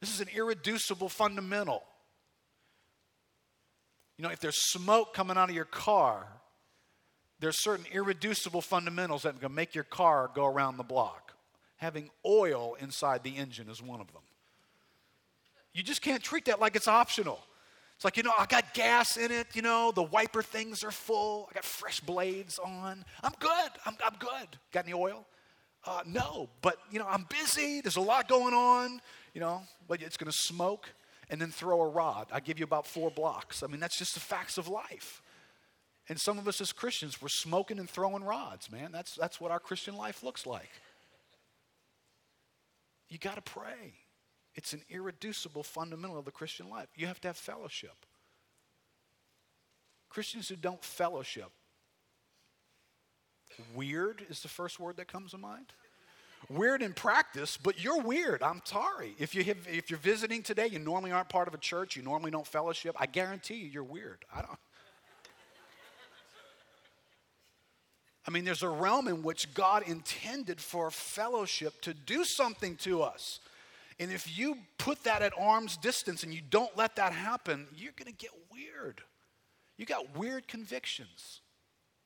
This is an irreducible fundamental. You know, if there's smoke coming out of your car, there's certain irreducible fundamentals that can make your car go around the block. Having oil inside the engine is one of them. You just can't treat that like it's optional. It's like, you know, I got gas in it, you know, the wiper things are full, I got fresh blades on. I'm good, I'm, I'm good. Got any oil? Uh, no, but, you know, I'm busy, there's a lot going on, you know, but it's going to smoke and then throw a rod. I give you about four blocks. I mean, that's just the facts of life. And some of us as Christians, we're smoking and throwing rods, man. That's, that's what our Christian life looks like. You got to pray. It's an irreducible fundamental of the Christian life. You have to have fellowship. Christians who don't fellowship, weird is the first word that comes to mind. Weird in practice, but you're weird. I'm sorry. If, you have, if you're visiting today, you normally aren't part of a church, you normally don't fellowship, I guarantee you, you're weird. I don't. I mean, there's a realm in which God intended for fellowship to do something to us. And if you put that at arm's distance and you don't let that happen, you're going to get weird. You got weird convictions.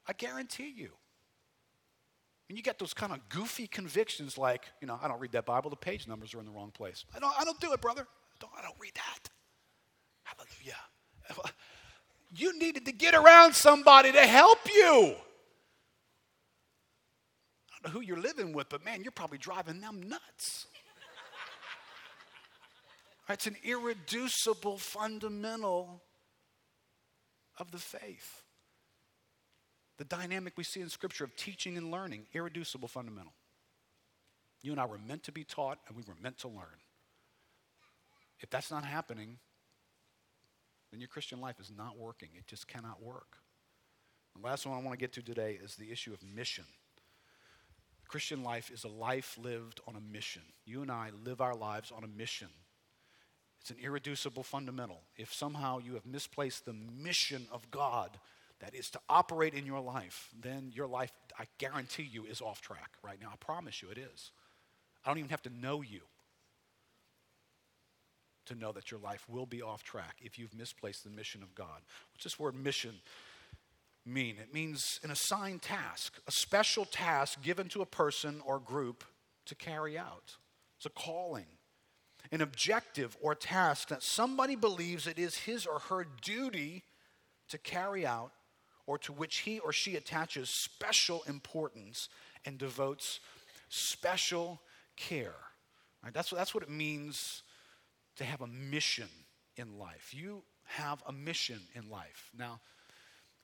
I guarantee you. And you get those kind of goofy convictions like, you know, I don't read that Bible, the page numbers are in the wrong place. I don't, I don't do it, brother. I don't, I don't read that. Hallelujah. You needed to get around somebody to help you I don't know who you're living with, but man, you're probably driving them nuts. It's an irreducible fundamental of the faith. The dynamic we see in Scripture of teaching and learning, irreducible fundamental. You and I were meant to be taught, and we were meant to learn. If that's not happening, then your Christian life is not working. It just cannot work. The last one I want to get to today is the issue of mission. Christian life is a life lived on a mission. You and I live our lives on a mission. It's an irreducible fundamental. If somehow you have misplaced the mission of God that is to operate in your life, then your life, I guarantee you, is off track right now. I promise you it is. I don't even have to know you to know that your life will be off track if you've misplaced the mission of God. What's this word mission? mean? It means an assigned task, a special task given to a person or group to carry out. It's a calling, an objective or task that somebody believes it is his or her duty to carry out or to which he or she attaches special importance and devotes special care. Right? That's, what, that's what it means to have a mission in life. You have a mission in life. Now,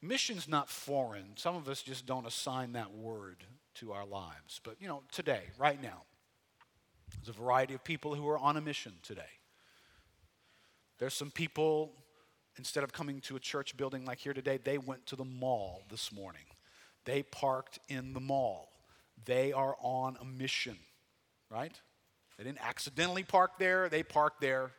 Mission's not foreign. Some of us just don't assign that word to our lives. But, you know, today, right now, there's a variety of people who are on a mission today. There's some people, instead of coming to a church building like here today, they went to the mall this morning. They parked in the mall. They are on a mission, right? They didn't accidentally park there, they parked there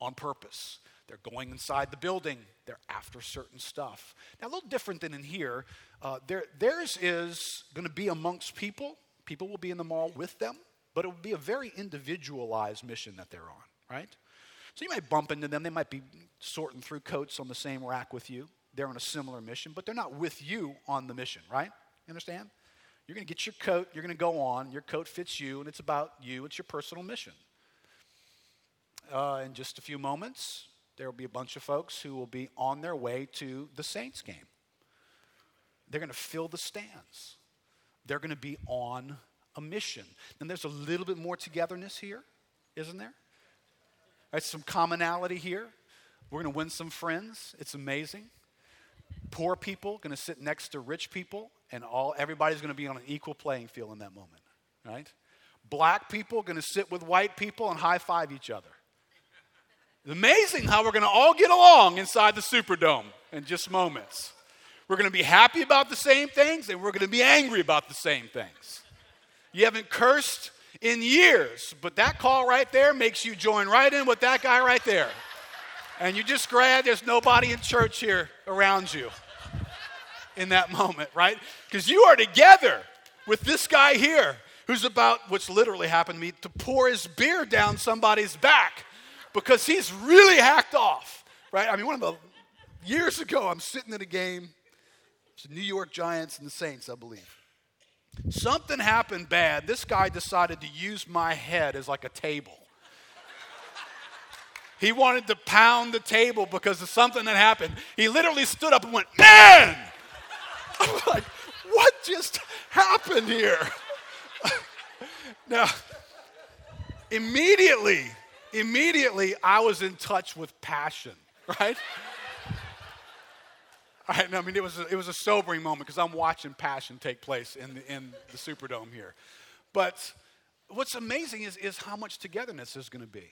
on purpose. They're going inside the building. They're after certain stuff. Now, a little different than in here. Uh, theirs is going to be amongst people. People will be in the mall with them, but it will be a very individualized mission that they're on, right? So you might bump into them. They might be sorting through coats on the same rack with you. They're on a similar mission, but they're not with you on the mission, right? You understand? You're going to get your coat, you're going to go on. Your coat fits you, and it's about you. It's your personal mission. Uh, in just a few moments, there will be a bunch of folks who will be on their way to the Saints game. They're going to fill the stands. They're going to be on a mission. And there's a little bit more togetherness here, isn't there? Right, some commonality here. We're going to win some friends. It's amazing. Poor people going to sit next to rich people, and all everybody's going to be on an equal playing field in that moment, right? Black people going to sit with white people and high five each other. It's amazing how we're going to all get along inside the Superdome in just moments. We're going to be happy about the same things and we're going to be angry about the same things. You haven't cursed in years, but that call right there makes you join right in with that guy right there. And you're just glad there's nobody in church here around you in that moment, right? Because you are together with this guy here who's about, what's literally happened to me, to pour his beer down somebody's back because he's really hacked off, right? I mean, one of the years ago, I'm sitting at a game, it's the New York Giants and the Saints, I believe. Something happened bad. This guy decided to use my head as like a table. He wanted to pound the table because of something that happened. He literally stood up and went, Man! I'm like, What just happened here? now, immediately, immediately, I was in touch with passion, right? I, I mean, it was a, it was a sobering moment because I'm watching passion take place in the, in the Superdome here. But what's amazing is, is how much togetherness there's going to be.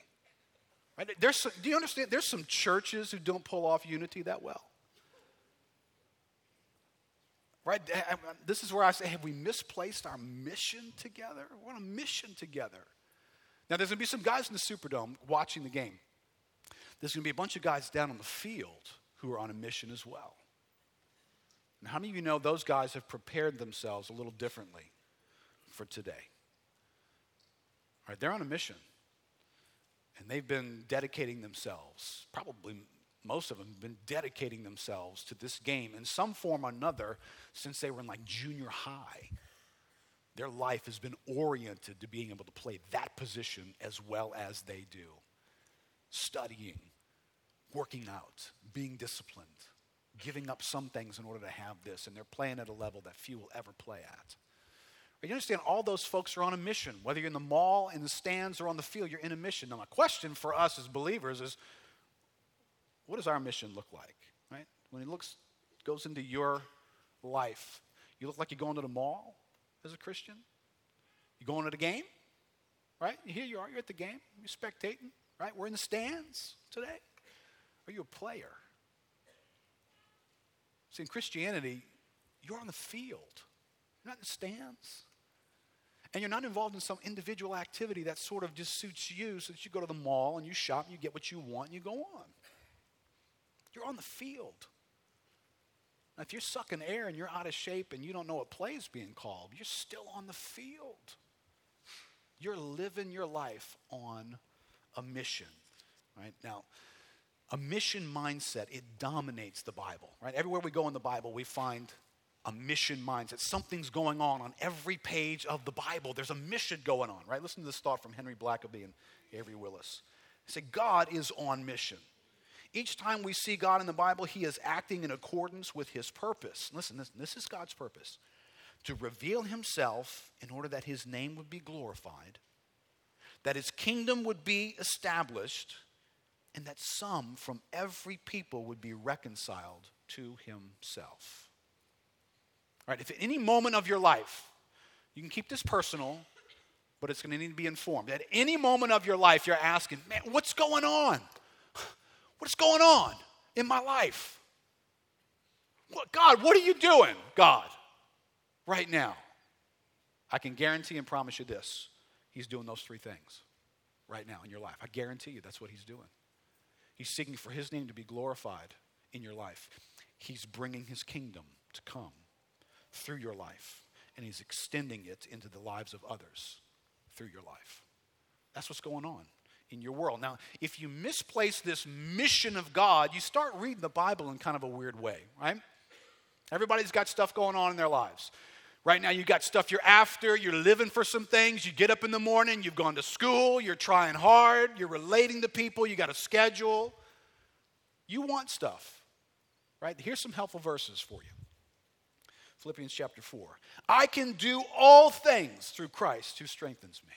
Right? There's some, do you understand? There's some churches who don't pull off unity that well. Right? This is where I say, have we misplaced our mission together? We're on a mission together. Now, there's going to be some guys in the Superdome watching the game. There's going to be a bunch of guys down on the field who are on a mission as well. And how many of you know those guys have prepared themselves a little differently for today? All right, they're on a mission. And they've been dedicating themselves, probably most of them have been dedicating themselves to this game in some form or another since they were in like junior high. Their life has been oriented to being able to play that position as well as they do. Studying, working out, being disciplined, giving up some things in order to have this, and they're playing at a level that few will ever play at. But you understand, all those folks are on a mission. Whether you're in the mall, in the stands, or on the field, you're in a mission. Now, my question for us as believers is what does our mission look like? Right? When it looks goes into your life, you look like you're going to the mall as a Christian. You going to the game? Right? Here you are, you're at the game, you're spectating, right? We're in the stands today. Are you a player? See, in Christianity, you're on the field, you're not in the stands. And you're not involved in some individual activity that sort of just suits you so that you go to the mall and you shop and you get what you want and you go on. You're on the field. Now, if you're sucking air and you're out of shape and you don't know what play is being called, you're still on the field. You're living your life on a mission. Right? Now, a mission mindset, it dominates the Bible. Right? Everywhere we go in the Bible, we find a mission mindset. Something's going on on every page of the Bible. There's a mission going on, right? Listen to this thought from Henry Blackaby and Avery Willis. They say, God is on mission. Each time we see God in the Bible, he is acting in accordance with his purpose. Listen, this, this is God's purpose to reveal himself in order that his name would be glorified, that his kingdom would be established, and that some from every people would be reconciled to himself. All right, if at any moment of your life, you can keep this personal, but it's going to need to be informed. At any moment of your life, you're asking, man, what's going on? What's going on in my life? What, God, what are you doing, God, right now? I can guarantee and promise you this He's doing those three things right now in your life. I guarantee you that's what He's doing. He's seeking for His name to be glorified in your life. He's bringing His kingdom to come through your life, and He's extending it into the lives of others through your life. That's what's going on in your world. Now, if you misplace this mission of God, you start reading the Bible in kind of a weird way, right? Everybody's got stuff going on in their lives. Right now, you've got stuff you're after, you're living for some things. You get up in the morning, you've gone to school, you're trying hard, you're relating to people, you got a schedule. You want stuff, right? Here's some helpful verses for you Philippians chapter 4. I can do all things through Christ who strengthens me.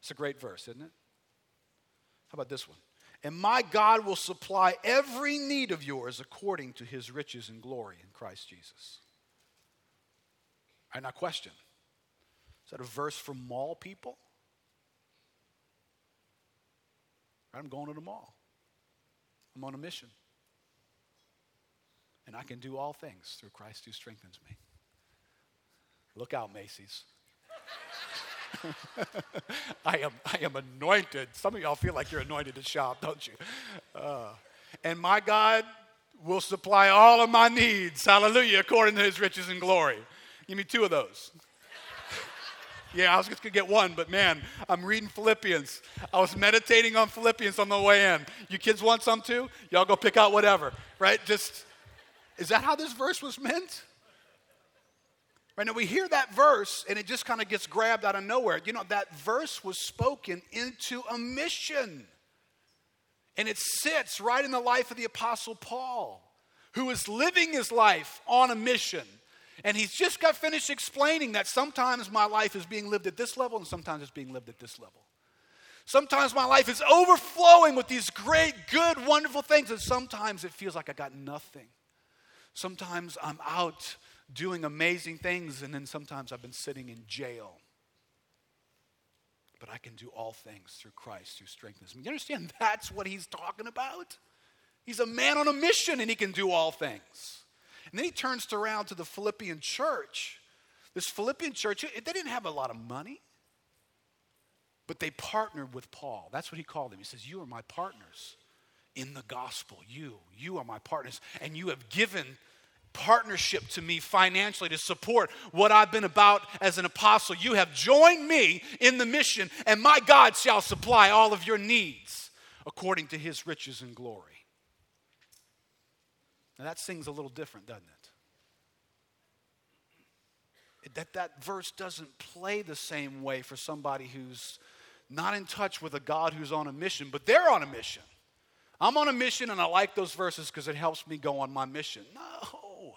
It's a great verse, isn't it? How about this one? And my God will supply every need of yours according to his riches and glory in Christ Jesus. All right, now, question Is that a verse for mall people? I'm going to the mall, I'm on a mission. And I can do all things through Christ who strengthens me. Look out, Macy's. I am, I am anointed. Some of y'all feel like you're anointed to shop, don't you? Uh, and my God will supply all of my needs, hallelujah, according to his riches and glory. Give me two of those. Yeah, I was just going to get one, but man, I'm reading Philippians. I was meditating on Philippians on the way in. You kids want some too? Y'all go pick out whatever, right? Just, is that how this verse was meant? Right now, we hear that verse and it just kind of gets grabbed out of nowhere. You know, that verse was spoken into a mission. And it sits right in the life of the Apostle Paul, who is living his life on a mission. And he's just got finished explaining that sometimes my life is being lived at this level and sometimes it's being lived at this level. Sometimes my life is overflowing with these great, good, wonderful things, and sometimes it feels like I got nothing. Sometimes I'm out doing amazing things, and then sometimes I've been sitting in jail. But I can do all things through Christ who strengthens me. You understand? That's what he's talking about. He's a man on a mission, and he can do all things. And then he turns around to the Philippian church. This Philippian church, they didn't have a lot of money, but they partnered with Paul. That's what he called them. He says, You are my partners in the gospel. You, you are my partners. And you have given partnership to me financially to support what I've been about as an apostle. You have joined me in the mission, and my God shall supply all of your needs according to his riches and glory. Now that sings a little different, doesn't it? That that verse doesn't play the same way for somebody who's not in touch with a God who's on a mission, but they're on a mission. I'm on a mission and I like those verses because it helps me go on my mission. No.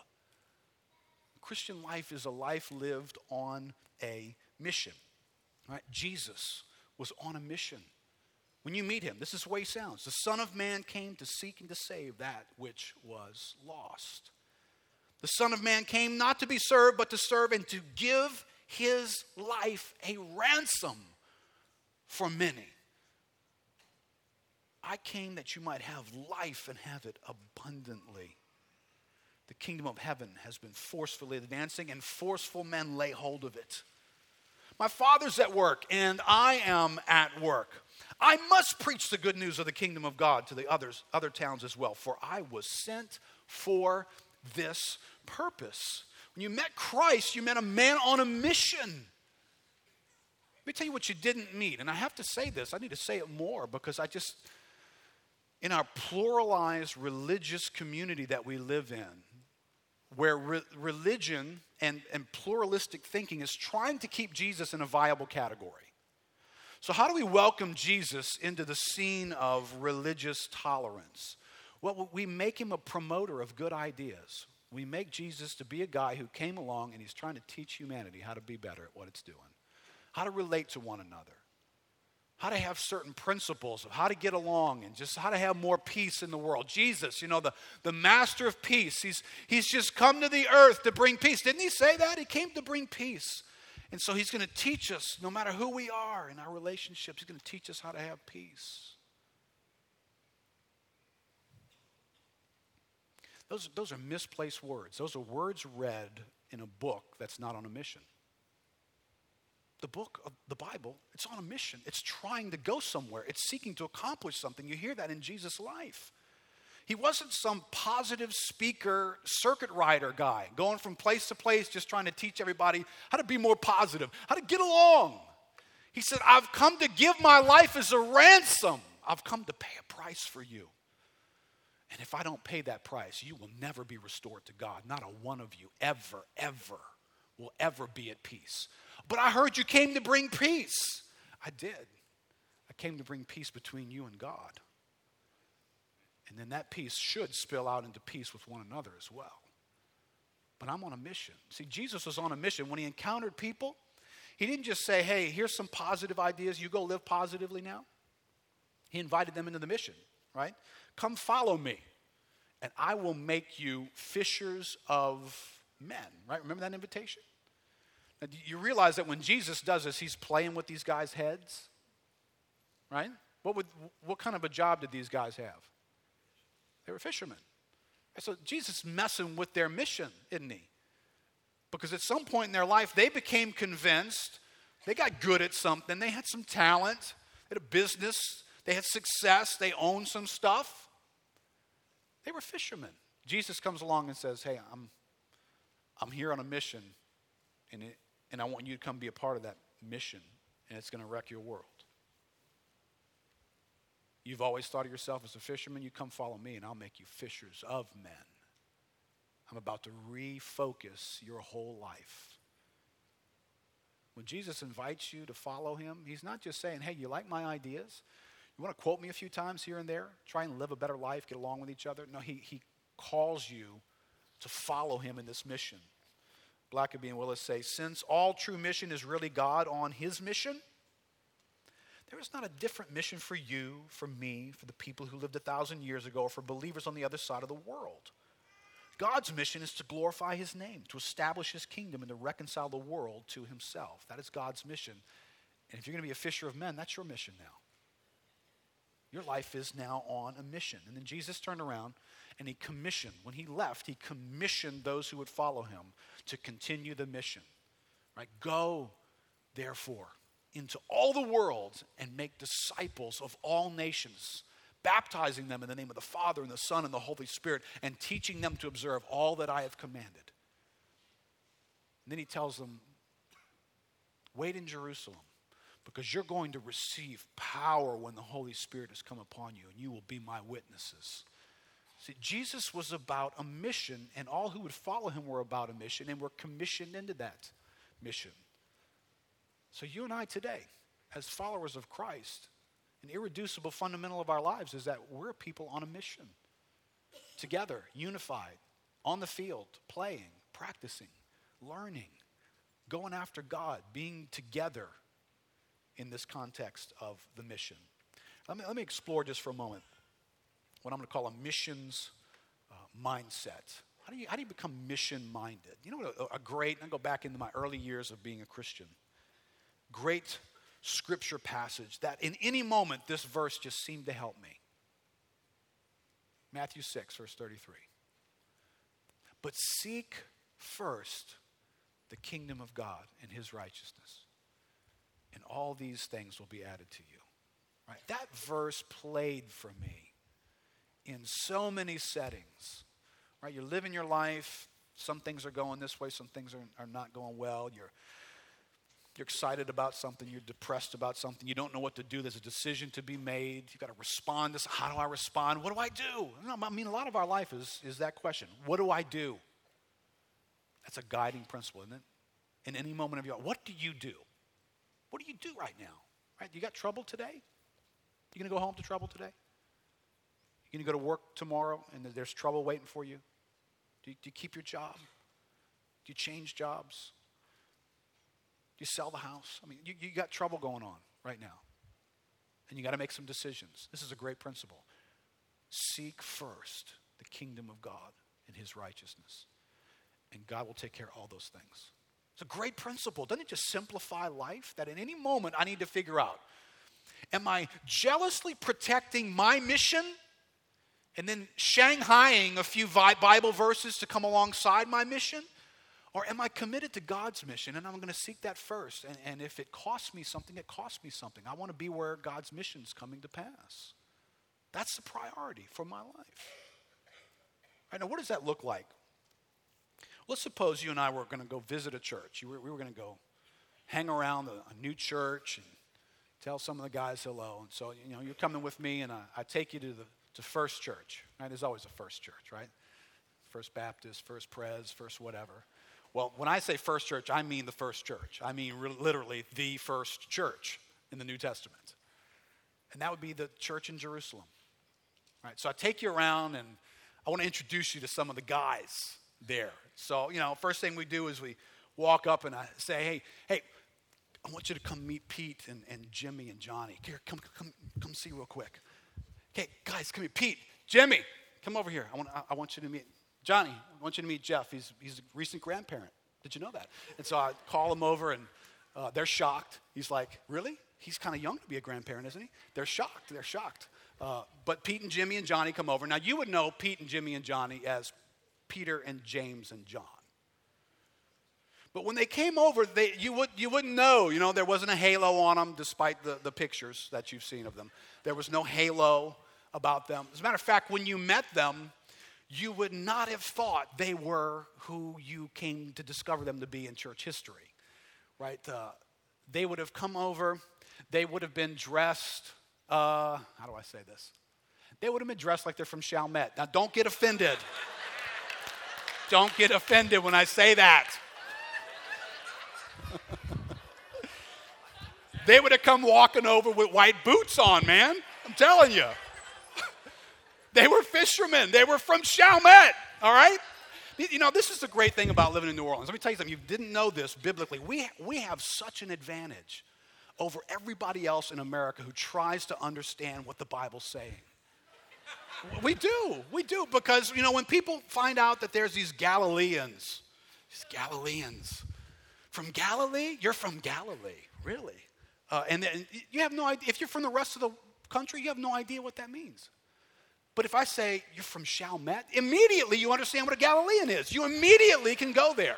Christian life is a life lived on a mission. Right? Jesus was on a mission. When you meet him, this is the way he sounds. The Son of Man came to seek and to save that which was lost. The Son of Man came not to be served, but to serve and to give his life a ransom for many. I came that you might have life and have it abundantly. The kingdom of heaven has been forcefully advancing, and forceful men lay hold of it. My father's at work, and I am at work. I must preach the good news of the kingdom of God to the others, other towns as well, for I was sent for this purpose. When you met Christ, you met a man on a mission. Let me tell you what you didn't meet. And I have to say this, I need to say it more because I just, in our pluralized religious community that we live in, where re- religion and, and pluralistic thinking is trying to keep Jesus in a viable category. So, how do we welcome Jesus into the scene of religious tolerance? Well, we make him a promoter of good ideas. We make Jesus to be a guy who came along and he's trying to teach humanity how to be better at what it's doing, how to relate to one another, how to have certain principles of how to get along and just how to have more peace in the world. Jesus, you know, the, the master of peace, he's, he's just come to the earth to bring peace. Didn't he say that? He came to bring peace. And so he's going to teach us, no matter who we are in our relationships, he's going to teach us how to have peace. Those, those are misplaced words. Those are words read in a book that's not on a mission. The book of the Bible, it's on a mission. It's trying to go somewhere. It's seeking to accomplish something. You hear that in Jesus' life. He wasn't some positive speaker, circuit rider guy going from place to place just trying to teach everybody how to be more positive, how to get along. He said, I've come to give my life as a ransom. I've come to pay a price for you. And if I don't pay that price, you will never be restored to God. Not a one of you ever, ever will ever be at peace. But I heard you came to bring peace. I did. I came to bring peace between you and God. And then that peace should spill out into peace with one another as well. But I'm on a mission. See, Jesus was on a mission. When he encountered people, he didn't just say, hey, here's some positive ideas. You go live positively now. He invited them into the mission, right? Come follow me, and I will make you fishers of men, right? Remember that invitation? Now, you realize that when Jesus does this, he's playing with these guys' heads, right? What, would, what kind of a job did these guys have? They were fishermen. So Jesus messing with their mission, isn't he? Because at some point in their life, they became convinced they got good at something, they had some talent, they had a business, they had success, they owned some stuff. They were fishermen. Jesus comes along and says, Hey, I'm, I'm here on a mission, and, it, and I want you to come be a part of that mission, and it's going to wreck your world. You've always thought of yourself as a fisherman. You come follow me, and I'll make you fishers of men. I'm about to refocus your whole life. When Jesus invites you to follow him, he's not just saying, hey, you like my ideas? You want to quote me a few times here and there? Try and live a better life, get along with each other? No, he, he calls you to follow him in this mission. Blackaby and Willis say, since all true mission is really God on his mission, there is not a different mission for you, for me, for the people who lived a thousand years ago, or for believers on the other side of the world. God's mission is to glorify his name, to establish his kingdom, and to reconcile the world to himself. That is God's mission. And if you're going to be a fisher of men, that's your mission now. Your life is now on a mission. And then Jesus turned around and he commissioned, when he left, he commissioned those who would follow him to continue the mission. Right? Go, therefore, into all the world and make disciples of all nations baptizing them in the name of the Father and the Son and the Holy Spirit, and teaching them to observe all that I have commanded. And then he tells them, Wait in Jerusalem, because you're going to receive power when the Holy Spirit has come upon you, and you will be my witnesses. See, Jesus was about a mission, and all who would follow him were about a mission, and were commissioned into that mission. So, you and I today, as followers of Christ, an irreducible fundamental of our lives is that we're people on a mission. Together, unified, on the field, playing, practicing, learning, going after God, being together in this context of the mission. Let me, let me explore just for a moment what I'm going to call a missions uh, mindset. How do, you, how do you become mission minded? You know what a, a great, I go back into my early years of being a Christian, great scripture passage that in any moment this verse just seemed to help me. Matthew 6, verse 33. But seek first the kingdom of God and his righteousness, and all these things will be added to you. Right? That verse played for me in so many settings. Right? You're living your life, some things are going this way, some things are, are not going well. You're you're excited about something, you're depressed about something, you don't know what to do, there's a decision to be made, you've got to respond. This, how do I respond? What do I do? I mean, a lot of our life is, is that question. What do I do? That's a guiding principle, isn't it? In any moment of your life, what do you do? What do you do right now? Right? You got trouble today? You gonna go home to trouble today? You gonna go to work tomorrow and there's trouble waiting for you? Do you, do you keep your job? Do you change jobs? You sell the house? I mean, you, you got trouble going on right now. And you got to make some decisions. This is a great principle. Seek first the kingdom of God and his righteousness. And God will take care of all those things. It's a great principle. Doesn't it just simplify life? That in any moment I need to figure out am I jealously protecting my mission and then shanghaiing a few Bible verses to come alongside my mission? Or am I committed to God's mission and I'm going to seek that first? And, and if it costs me something, it costs me something. I want to be where God's mission is coming to pass. That's the priority for my life. Right, now, what does that look like? Let's suppose you and I were going to go visit a church. Were, we were going to go hang around a, a, new church and tell some of the guys hello. And so, you know, you're coming with me and I, I take you to the to First Church. Right? There's always a First Church, right? First Baptist, First Pres, First whatever. Well, when I say first church, I mean the first church. I mean re- literally the first church in the New Testament. And that would be the church in Jerusalem. All right, so I take you around and I want to introduce you to some of the guys there. So, you know, first thing we do is we walk up and I say, hey, hey, I want you to come meet Pete and, and Jimmy and Johnny. Here, come, come, come see real quick. Okay, guys, come here. Pete, Jimmy, come over here. I want, I, I want you to meet Johnny, I want you to meet Jeff. He's, he's a recent grandparent. Did you know that? And so I call him over, and uh, they're shocked. He's like, Really? He's kind of young to be a grandparent, isn't he? They're shocked. They're shocked. Uh, but Pete and Jimmy and Johnny come over. Now, you would know Pete and Jimmy and Johnny as Peter and James and John. But when they came over, they, you, would, you wouldn't know. You know, there wasn't a halo on them, despite the, the pictures that you've seen of them. There was no halo about them. As a matter of fact, when you met them, you would not have thought they were who you came to discover them to be in church history, right? Uh, they would have come over, they would have been dressed, uh, how do I say this? They would have been dressed like they're from Chalmette. Now, don't get offended. don't get offended when I say that. they would have come walking over with white boots on, man. I'm telling you. They were fishermen. They were from Chalmette, all right? You know, this is the great thing about living in New Orleans. Let me tell you something. You didn't know this biblically. We, we have such an advantage over everybody else in America who tries to understand what the Bible's saying. we do. We do. Because, you know, when people find out that there's these Galileans, these Galileans, from Galilee, you're from Galilee, really. Uh, and, and you have no idea, if you're from the rest of the country, you have no idea what that means. But if I say you're from Chalmette, immediately you understand what a Galilean is. You immediately can go there.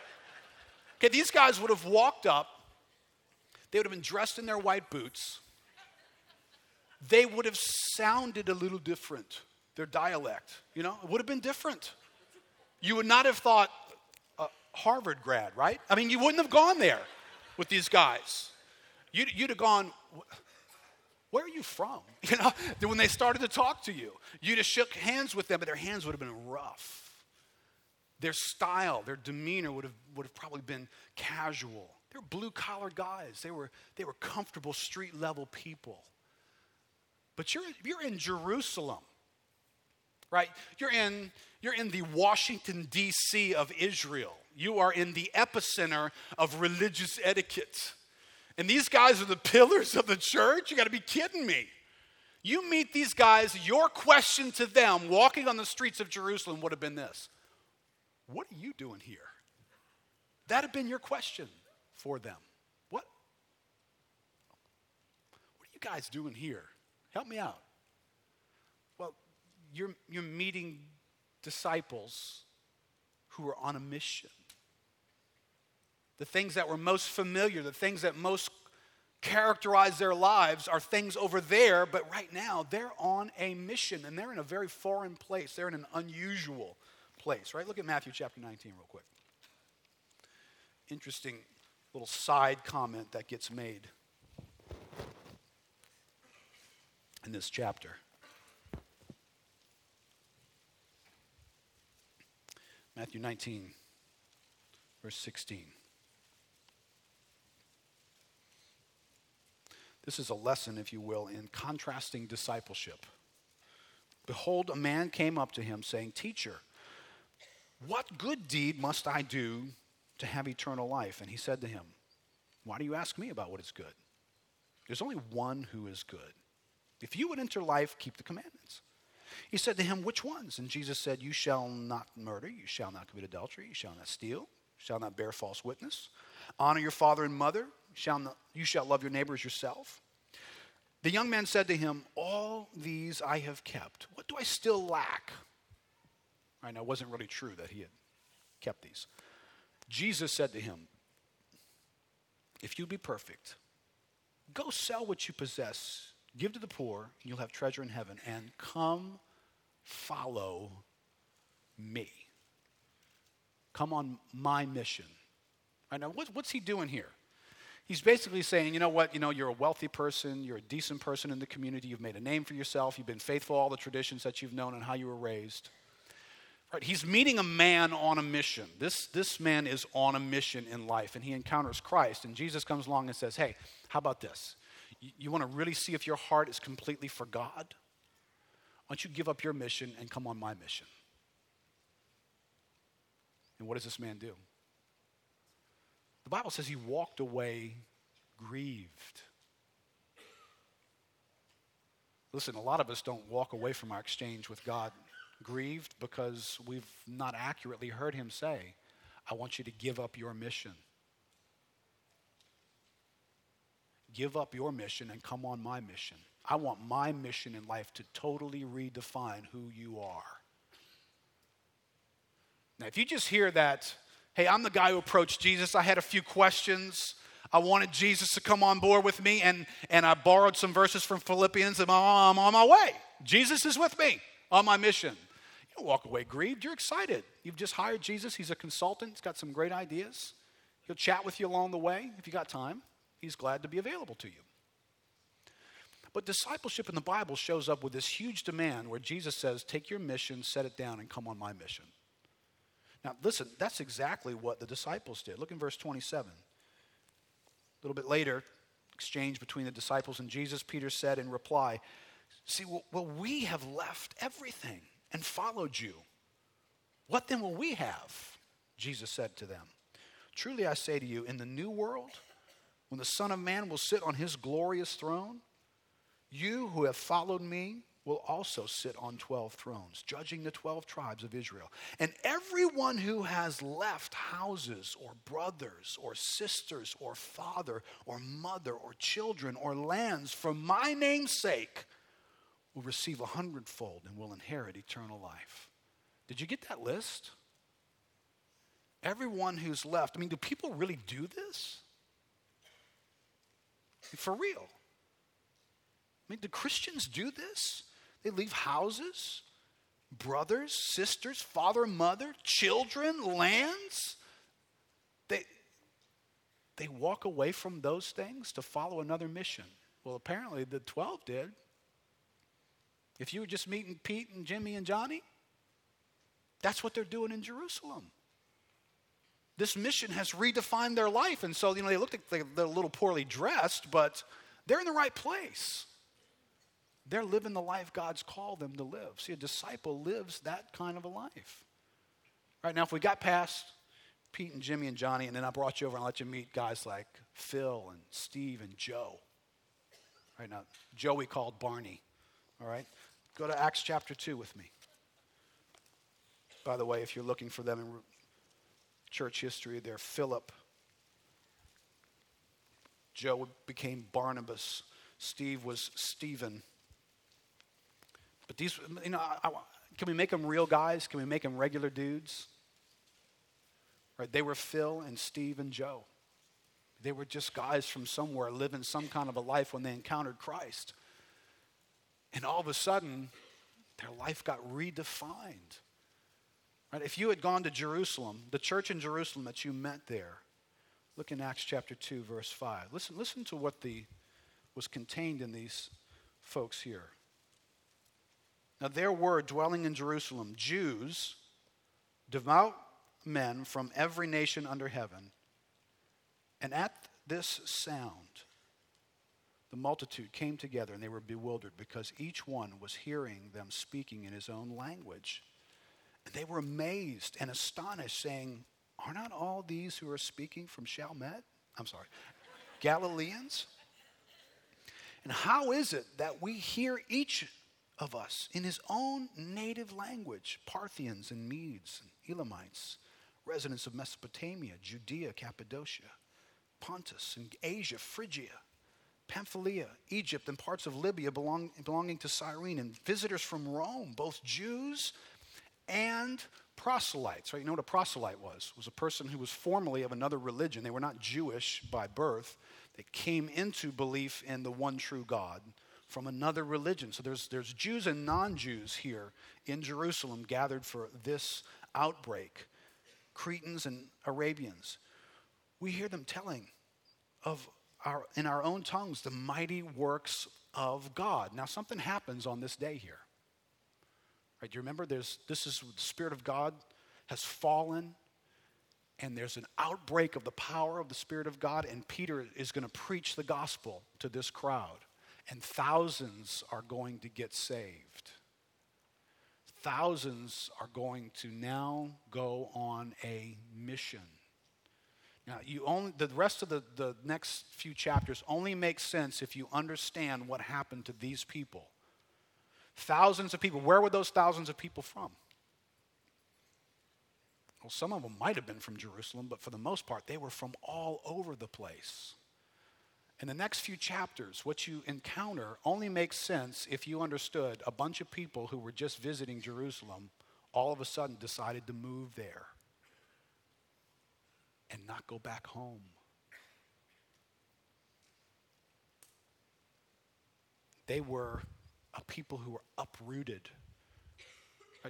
Okay, these guys would have walked up, they would have been dressed in their white boots. They would have sounded a little different, their dialect, you know, it would have been different. You would not have thought a Harvard grad, right? I mean, you wouldn't have gone there with these guys. You'd, you'd have gone, where are you from? You know, when they started to talk to you, you just shook hands with them, but their hands would have been rough. Their style, their demeanor would have, would have probably been casual. They were blue collar guys. They were, they were comfortable street level people. But you're, you're in Jerusalem, right? You're in, you're in the Washington, D.C. of Israel. You are in the epicenter of religious etiquette. And these guys are the pillars of the church? You got to be kidding me. You meet these guys, your question to them walking on the streets of Jerusalem would have been this What are you doing here? That had been your question for them. What? What are you guys doing here? Help me out. Well, you're, you're meeting disciples who are on a mission. The things that were most familiar, the things that most characterize their lives are things over there, but right now they're on a mission and they're in a very foreign place. They're in an unusual place, right? Look at Matthew chapter 19 real quick. Interesting little side comment that gets made in this chapter. Matthew 19, verse 16. This is a lesson, if you will, in contrasting discipleship. Behold, a man came up to him saying, Teacher, what good deed must I do to have eternal life? And he said to him, Why do you ask me about what is good? There's only one who is good. If you would enter life, keep the commandments. He said to him, Which ones? And Jesus said, You shall not murder, you shall not commit adultery, you shall not steal, you shall not bear false witness, honor your father and mother, shall not, you shall love your neighbor as yourself. The young man said to him, All these I have kept. What do I still lack? I know it wasn't really true that he had kept these. Jesus said to him, If you be perfect, go sell what you possess, give to the poor, and you'll have treasure in heaven, and come follow me. Come on my mission. I know, what's he doing here? He's basically saying, you know what, you know, you're a wealthy person, you're a decent person in the community, you've made a name for yourself, you've been faithful to all the traditions that you've known and how you were raised. Right, he's meeting a man on a mission. This, this man is on a mission in life, and he encounters Christ. And Jesus comes along and says, Hey, how about this? You, you want to really see if your heart is completely for God? Why don't you give up your mission and come on my mission? And what does this man do? The Bible says he walked away grieved. Listen, a lot of us don't walk away from our exchange with God grieved because we've not accurately heard him say, I want you to give up your mission. Give up your mission and come on my mission. I want my mission in life to totally redefine who you are. Now, if you just hear that Hey, I'm the guy who approached Jesus. I had a few questions. I wanted Jesus to come on board with me, and, and I borrowed some verses from Philippians, and I'm on my way. Jesus is with me on my mission. You don't walk away grieved. You're excited. You've just hired Jesus. He's a consultant, he's got some great ideas. He'll chat with you along the way if you got time. he's glad to be available to you. But discipleship in the Bible shows up with this huge demand where Jesus says, Take your mission, set it down, and come on my mission. Now, listen, that's exactly what the disciples did. Look in verse 27. A little bit later, exchange between the disciples and Jesus, Peter said in reply, See, well, we have left everything and followed you. What then will we have? Jesus said to them. Truly I say to you, in the new world, when the Son of Man will sit on his glorious throne, you who have followed me will also sit on 12 thrones, judging the 12 tribes of Israel. And everyone who has left houses or brothers or sisters or father or mother or children or lands for my name's sake will receive a hundredfold and will inherit eternal life. Did you get that list? Everyone who's left. I mean, do people really do this? For real. I mean, do Christians do this? They leave houses, brothers, sisters, father, mother, children, lands. They, they walk away from those things to follow another mission. Well, apparently the 12 did. If you were just meeting Pete and Jimmy and Johnny, that's what they're doing in Jerusalem. This mission has redefined their life. And so, you know, they look like they're a little poorly dressed, but they're in the right place. They're living the life God's called them to live. See, a disciple lives that kind of a life. Right now, if we got past Pete and Jimmy and Johnny, and then I brought you over and let you meet guys like Phil and Steve and Joe. Right now, Joey called Barney. All right? Go to Acts chapter 2 with me. By the way, if you're looking for them in church history, they're Philip. Joe became Barnabas. Steve was Stephen. But these, you know, I, I, can we make them real guys? Can we make them regular dudes? Right? They were Phil and Steve and Joe. They were just guys from somewhere living some kind of a life when they encountered Christ. And all of a sudden, their life got redefined. Right? If you had gone to Jerusalem, the church in Jerusalem that you met there, look in Acts chapter 2, verse 5. Listen, listen to what the, was contained in these folks here. Now, there were dwelling in Jerusalem Jews, devout men from every nation under heaven. And at this sound, the multitude came together and they were bewildered because each one was hearing them speaking in his own language. And they were amazed and astonished, saying, Are not all these who are speaking from Chalmette? I'm sorry, Galileans? And how is it that we hear each of us in his own native language Parthians and Medes and Elamites, residents of Mesopotamia, Judea, Cappadocia, Pontus and Asia, Phrygia, Pamphylia, Egypt, and parts of Libya belong, belonging to Cyrene, and visitors from Rome, both Jews and proselytes. Right? You know what a proselyte was? It was a person who was formerly of another religion. They were not Jewish by birth. They came into belief in the one true God from another religion. So there's, there's Jews and non Jews here in Jerusalem gathered for this outbreak Cretans and Arabians. We hear them telling of our, in our own tongues the mighty works of God. Now, something happens on this day here. Right? Do you remember? There's, this is the Spirit of God has fallen, and there's an outbreak of the power of the Spirit of God, and Peter is going to preach the gospel to this crowd and thousands are going to get saved. Thousands are going to now go on a mission. Now, you only, the rest of the, the next few chapters only make sense if you understand what happened to these people. Thousands of people. Where were those thousands of people from? Well, some of them might have been from Jerusalem, but for the most part, they were from all over the place. In the next few chapters, what you encounter only makes sense if you understood a bunch of people who were just visiting Jerusalem all of a sudden decided to move there and not go back home. They were a people who were uprooted. Uh,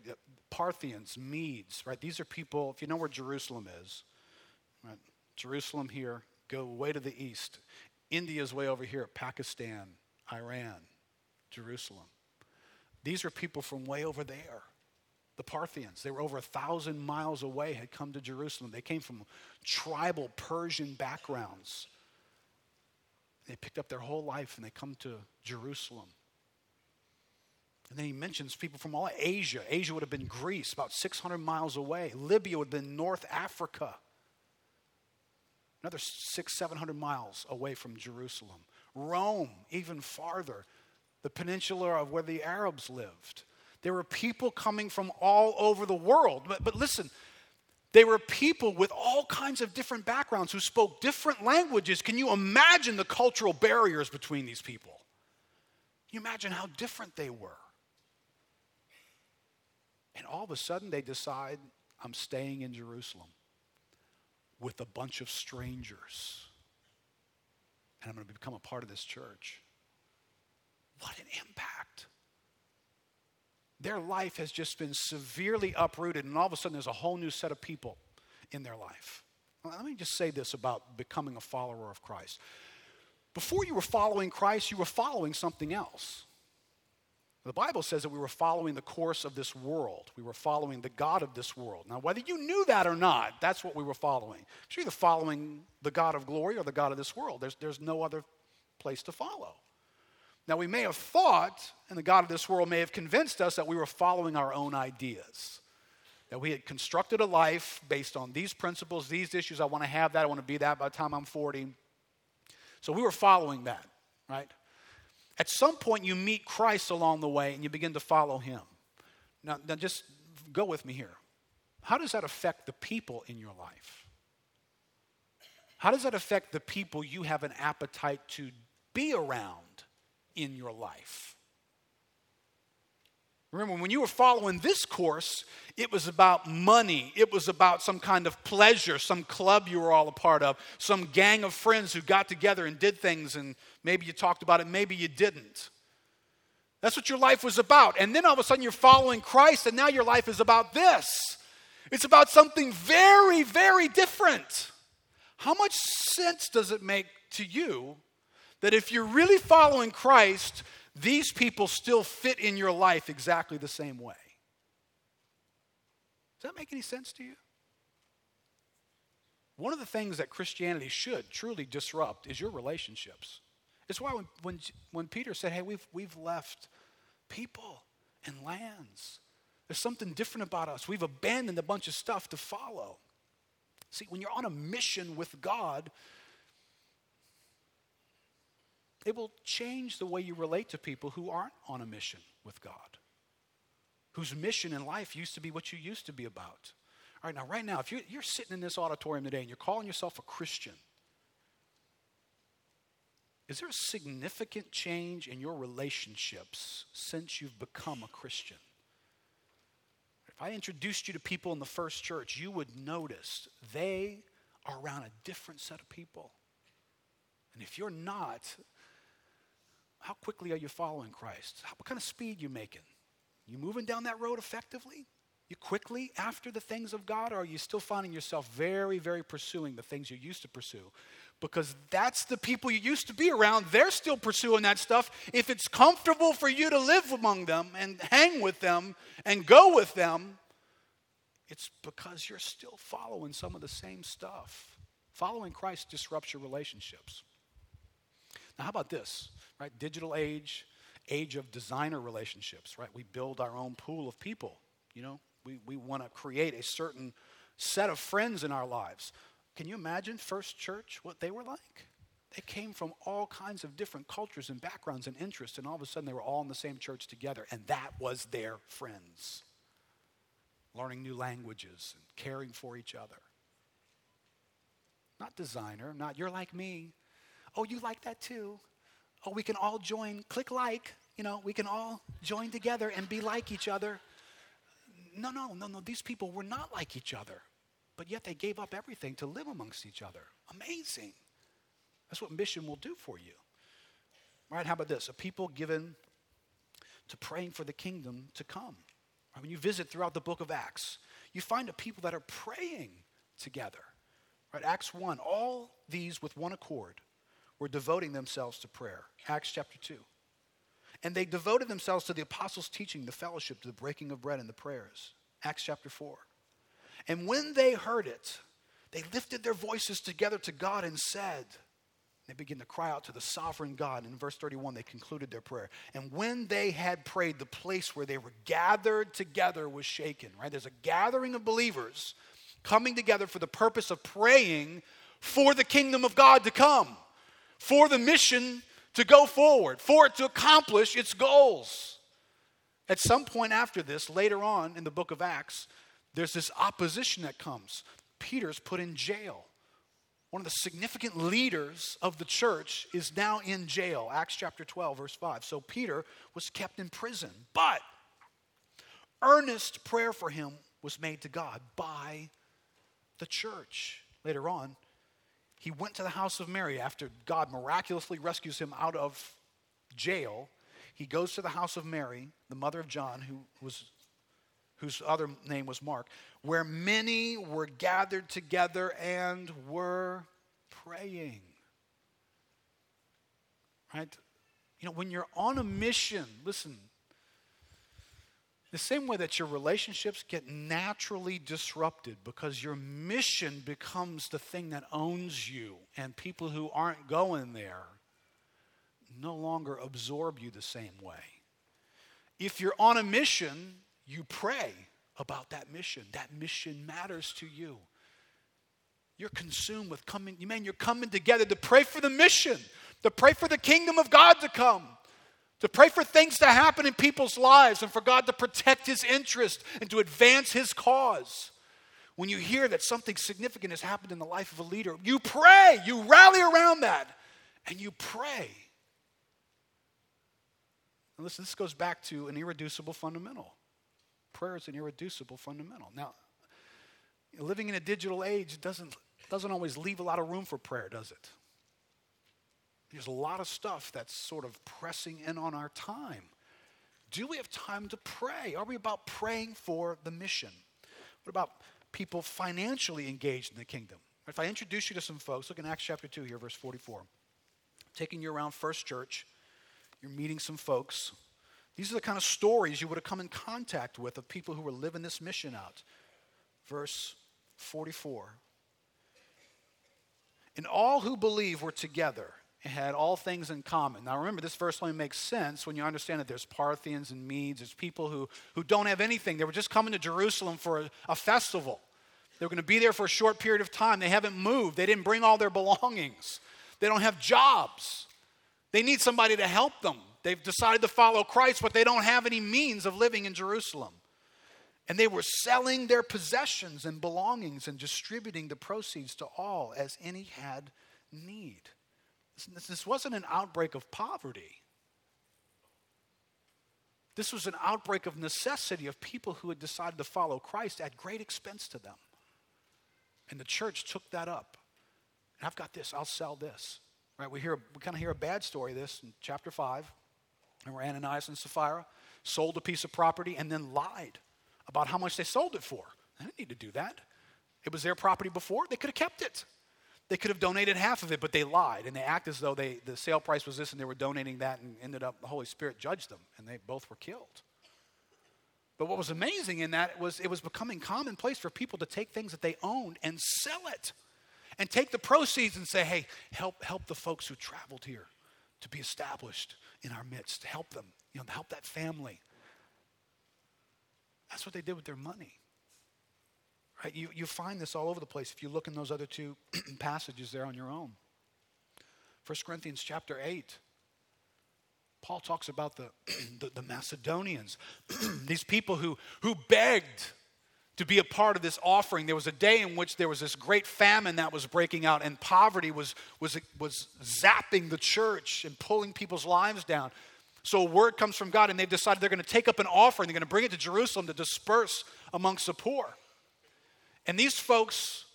Parthians, Medes, right? These are people, if you know where Jerusalem is, right? Jerusalem here, go way to the east India's way over here, Pakistan, Iran, Jerusalem. These are people from way over there. The Parthians, they were over a thousand miles away, had come to Jerusalem. They came from tribal Persian backgrounds. They picked up their whole life and they come to Jerusalem. And then he mentions people from all Asia. Asia would have been Greece, about 600 miles away. Libya would have been North Africa, another six, 700 miles away from Jerusalem. Rome, even farther, the peninsula of where the Arabs lived. There were people coming from all over the world. But, but listen, they were people with all kinds of different backgrounds who spoke different languages. Can you imagine the cultural barriers between these people? Can you imagine how different they were? And all of a sudden, they decide, I'm staying in Jerusalem with a bunch of strangers. And I'm going to become a part of this church. What an impact. Their life has just been severely uprooted, and all of a sudden, there's a whole new set of people in their life. Let me just say this about becoming a follower of Christ. Before you were following Christ, you were following something else. The Bible says that we were following the course of this world. We were following the God of this world. Now, whether you knew that or not, that's what we were following. You're either following the God of glory or the God of this world. There's, there's no other place to follow. Now, we may have thought, and the God of this world may have convinced us that we were following our own ideas. That we had constructed a life based on these principles, these issues. I want to have that. I want to be that by the time I'm 40. So we were following that, right? At some point, you meet Christ along the way and you begin to follow him. Now, now, just go with me here. How does that affect the people in your life? How does that affect the people you have an appetite to be around in your life? Remember, when you were following this course, it was about money. It was about some kind of pleasure, some club you were all a part of, some gang of friends who got together and did things, and maybe you talked about it, maybe you didn't. That's what your life was about. And then all of a sudden you're following Christ, and now your life is about this. It's about something very, very different. How much sense does it make to you that if you're really following Christ, these people still fit in your life exactly the same way. Does that make any sense to you? One of the things that Christianity should truly disrupt is your relationships. It's why when, when, when Peter said, Hey, we've, we've left people and lands, there's something different about us. We've abandoned a bunch of stuff to follow. See, when you're on a mission with God, it will change the way you relate to people who aren't on a mission with God, whose mission in life used to be what you used to be about. All right, now, right now, if you're, you're sitting in this auditorium today and you're calling yourself a Christian, is there a significant change in your relationships since you've become a Christian? If I introduced you to people in the first church, you would notice they are around a different set of people. And if you're not, how quickly are you following Christ? How, what kind of speed you making? You moving down that road effectively? You quickly after the things of God, or are you still finding yourself very, very pursuing the things you used to pursue? Because that's the people you used to be around. They're still pursuing that stuff. If it's comfortable for you to live among them and hang with them and go with them, it's because you're still following some of the same stuff. Following Christ disrupts your relationships. Now, how about this? Right? Digital age, age of designer relationships, right? We build our own pool of people. You know, we, we want to create a certain set of friends in our lives. Can you imagine First Church, what they were like? They came from all kinds of different cultures and backgrounds and interests, and all of a sudden they were all in the same church together, and that was their friends. Learning new languages and caring for each other. Not designer, not you're like me. Oh, you like that too? Oh, we can all join, click like, you know, we can all join together and be like each other. No, no, no, no. These people were not like each other, but yet they gave up everything to live amongst each other. Amazing. That's what mission will do for you. All right, how about this? A people given to praying for the kingdom to come. Right, when you visit throughout the book of Acts, you find a people that are praying together. Right, Acts 1, all these with one accord were devoting themselves to prayer. Acts chapter 2. And they devoted themselves to the apostles' teaching, the fellowship, to the breaking of bread and the prayers. Acts chapter 4. And when they heard it, they lifted their voices together to God and said, they begin to cry out to the sovereign God. In verse 31, they concluded their prayer. And when they had prayed, the place where they were gathered together was shaken, right? There's a gathering of believers coming together for the purpose of praying for the kingdom of God to come, for the mission to go forward, for it to accomplish its goals. At some point after this, later on in the book of Acts, there's this opposition that comes. Peter's put in jail. One of the significant leaders of the church is now in jail. Acts chapter 12, verse 5. So Peter was kept in prison, but earnest prayer for him was made to God by the church. Later on, he went to the house of Mary after God miraculously rescues him out of jail. He goes to the house of Mary, the mother of John, who was whose other name was Mark, where many were gathered together and were praying. Right? You know, when you're on a mission, listen, the same way that your relationships get naturally disrupted because your mission becomes the thing that owns you, and people who aren't going there no longer absorb you the same way. If you're on a mission, you pray about that mission. That mission matters to you. You're consumed with coming, man, you're coming together to pray for the mission, to pray for the kingdom of God to come, to pray for things to happen in people's lives and for God to protect his interest and to advance his cause. When you hear that something significant has happened in the life of a leader, you pray, you rally around that, and you pray. And listen, this goes back to an irreducible fundamental. Prayer is an irreducible fundamental. Now, living in a digital age doesn't, doesn't always leave a lot of room for prayer, does it? There's a lot of stuff that's sort of pressing in on our time. Do we have time to pray? Are we about praying for the mission? What about people financially engaged in the kingdom? If I introduce you to some folks, look in Acts chapter 2 here, verse 44. Taking you around First Church, you're meeting some folks these are the kind of stories you would have come in contact with of people who were living this mission out. Verse 44. And all who believe were together had all things in common. Now remember, this verse only makes sense when you understand that there's Parthians and Medes, there's people who, who don't have anything. They were just coming to Jerusalem for a, a festival. They were going to be there for a short period of time. They haven't moved, they didn't bring all their belongings, they don't have jobs. They need somebody to help them. They've decided to follow Christ, but they don't have any means of living in Jerusalem. And they were selling their possessions and belongings and distributing the proceeds to all as any had need. This, wasn't an outbreak of poverty. This was an outbreak of necessity of people who had decided to follow Christ at great expense to them. And the church took that up. And I've got this, I'll sell this. Right? We hear we kind of hear a bad story of this in chapter 5. and where Ananias and Sapphira sold a piece of property and then lied about how much they sold it for. They didn't need to do that. It was their property before. They could have kept it. They could have donated half of it, but they lied and they act as though they, the sale price was this and they were donating that and ended up the Holy Spirit judged them and they both were killed. But what was amazing in that was it was becoming commonplace for people to take things that they owned and sell it and take the proceeds and say, hey, help, help the folks who traveled here to be established in our midst, help them, you know, help that family. That's what they did with their money. You, you find this all over the place if you look in those other two passages there on your own. 1 Corinthians chapter 8. Paul talks about the, the, the Macedonians, these people who, who begged to be a part of this offering. There was a day in which there was this great famine that was breaking out, and poverty was, was, was zapping the church and pulling people's lives down. So a word comes from God, and they've decided they're going to take up an offering. They're going to bring it to Jerusalem to disperse amongst the poor. And these folks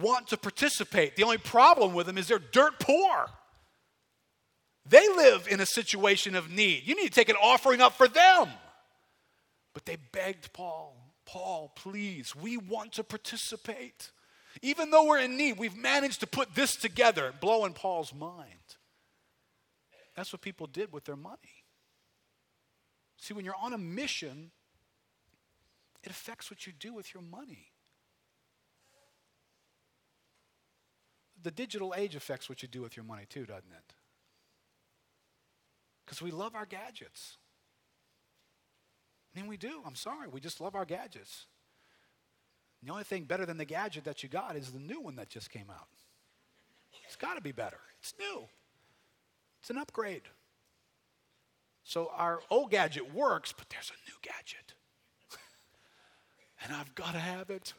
want to participate. The only problem with them is they're dirt poor. They live in a situation of need. You need to take an offering up for them. But they begged Paul Paul, please, we want to participate. Even though we're in need, we've managed to put this together, blowing Paul's mind. That's what people did with their money. See, when you're on a mission, it affects what you do with your money. The digital age affects what you do with your money too, doesn't it? Because we love our gadgets. I mean, we do. I'm sorry. We just love our gadgets. The only thing better than the gadget that you got is the new one that just came out. It's got to be better. It's new, it's an upgrade. So our old gadget works, but there's a new gadget. and I've got to have it.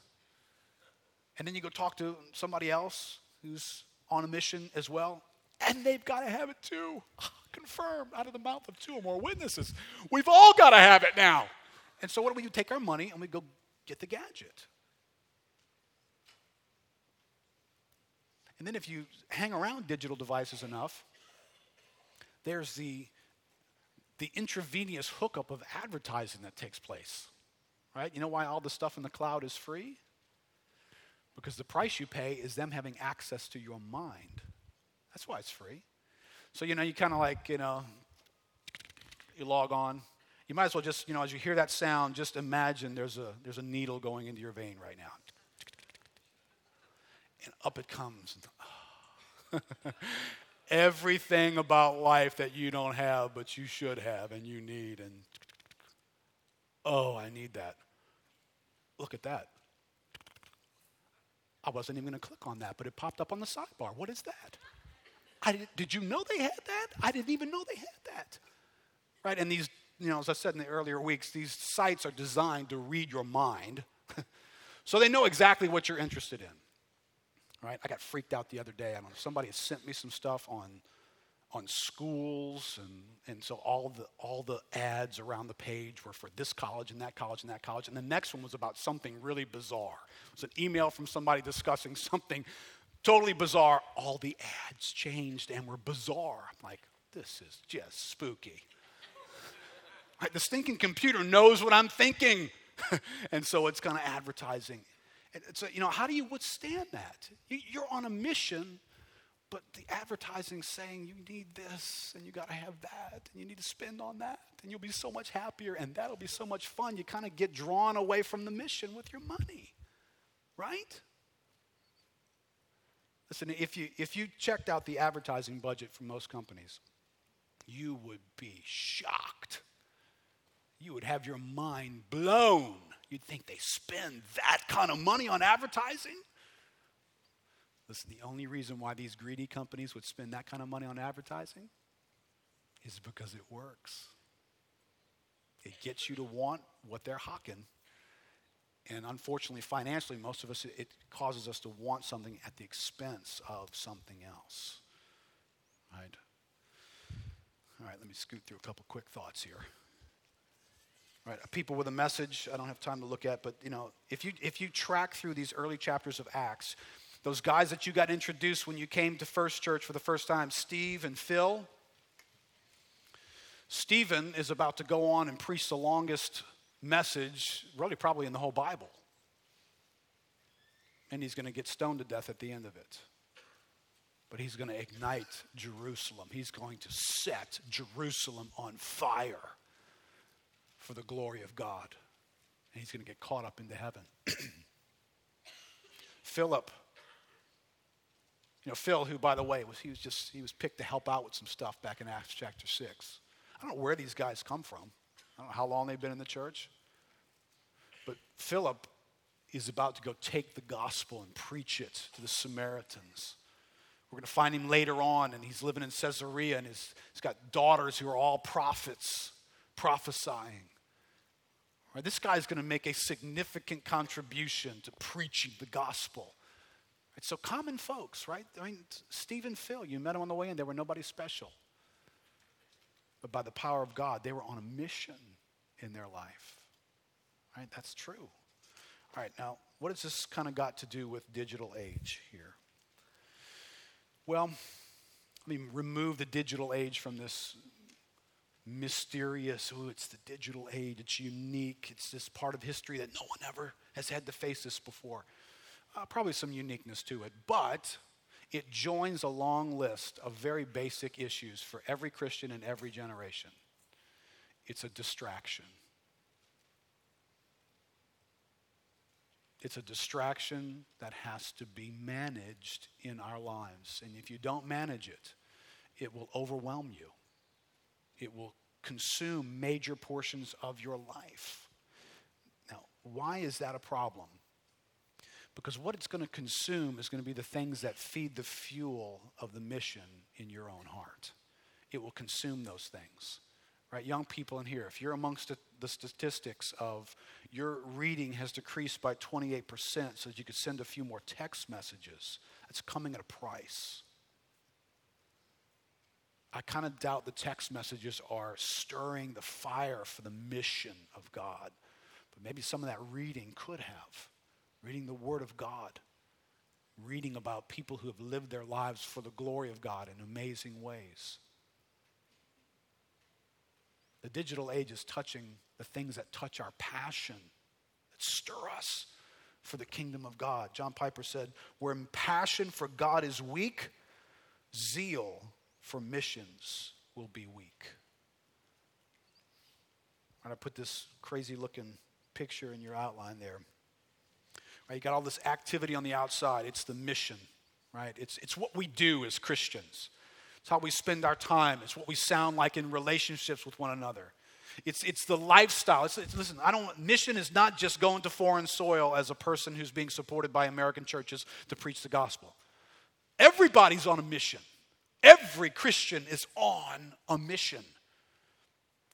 And then you go talk to somebody else who's on a mission as well, and they've got to have it too. Confirmed out of the mouth of two or more witnesses. We've all got to have it now. And so, what do we do? Take our money and we go get the gadget. And then, if you hang around digital devices enough, there's the, the intravenous hookup of advertising that takes place. Right? You know why all the stuff in the cloud is free? Because the price you pay is them having access to your mind. That's why it's free. So, you know, you kind of like, you know, you log on. You might as well just, you know, as you hear that sound, just imagine there's a, there's a needle going into your vein right now. And up it comes. Everything about life that you don't have, but you should have and you need. And oh, I need that. Look at that. I wasn't even going to click on that, but it popped up on the sidebar. What is that? I did, did you know they had that? I didn't even know they had that. Right? And these, you know, as I said in the earlier weeks, these sites are designed to read your mind. so they know exactly what you're interested in. Right? I got freaked out the other day. I don't know, somebody had sent me some stuff on on schools and, and so all the all the ads around the page were for this college and that college and that college. And the next one was about something really bizarre. It was an email from somebody discussing something totally bizarre. All the ads changed and were bizarre. I'm like this is just spooky. Right, the stinking computer knows what i'm thinking. And so it's kind of advertising so you know how do you withstand that? You're on a mission but the advertising saying you need this and you got to have that and you need to spend on that and you'll be so much happier and that'll be so much fun. You kind of get drawn away from the mission with your money, right? Listen, if you, if you checked out the advertising budget for most companies, you would be shocked. You would have your mind blown. You'd think they spend that kind of money on advertising? Listen, the only reason why these greedy companies would spend that kind of money on advertising is because it works. It gets you to want what they're hawking. And unfortunately, financially, most of us, it causes us to want something at the expense of something else. Right? All right, let me scoot through a couple quick thoughts here. All right, uh, people with a message I don't have time to look at, but you know, if you if you track through these early chapters of Acts, those guys that you got introduced when you came to First Church for the first time, Steve and Phil. Stephen is about to go on and preach the longest message, really, probably in the whole Bible. And he's going to get stoned to death at the end of it. But he's going to ignite Jerusalem. He's going to set Jerusalem on fire for the glory of God. And he's going to get caught up into heaven. Philip you know, Phil, who, by the way, was, he was just, he was picked to help out with some stuff back in Acts chapter 6. I don't know where these guys come from. I don't know how long they've been in the church. But Philip is about to go take the gospel and preach it to the Samaritans. We're going to find him later on, and he's living in Caesarea, and he's, he's got daughters who are all prophets prophesying. Right, this guy's going to make a significant contribution to preaching the gospel. Right, so common folks, right? I mean, Stephen Phil, you met him on the way in, they were nobody special. But by the power of God, they were on a mission in their life. Right? That's true. All right, now, what has this kind of got to do with digital age here? Well, let me remove the digital age from this mysterious, oh, it's the digital age, it's unique, it's this part of history that no one ever has had to face this before. Uh, probably some uniqueness to it, but it joins a long list of very basic issues for every Christian in every generation. It's a distraction. It's a distraction that has to be managed in our lives. And if you don't manage it, it will overwhelm you. It will consume major portions of your life. Now, why is that a problem? Because what it's going to consume is going to be the things that feed the fuel of the mission in your own heart. It will consume those things. Right? Young people in here, if you're amongst the statistics of your reading has decreased by 28% so that you could send a few more text messages, it's coming at a price. I kind of doubt the text messages are stirring the fire for the mission of God. But maybe some of that reading could have reading the Word of God, reading about people who have lived their lives for the glory of God in amazing ways. The digital age is touching the things that touch our passion, that stir us for the kingdom of God. John Piper said, Where passion for God is weak, zeal for missions will be weak. And I put this crazy looking picture in your outline there. Right, you got all this activity on the outside. It's the mission, right? It's, it's what we do as Christians. It's how we spend our time. It's what we sound like in relationships with one another. It's, it's the lifestyle. It's, it's, listen, I don't, mission is not just going to foreign soil as a person who's being supported by American churches to preach the gospel. Everybody's on a mission. Every Christian is on a mission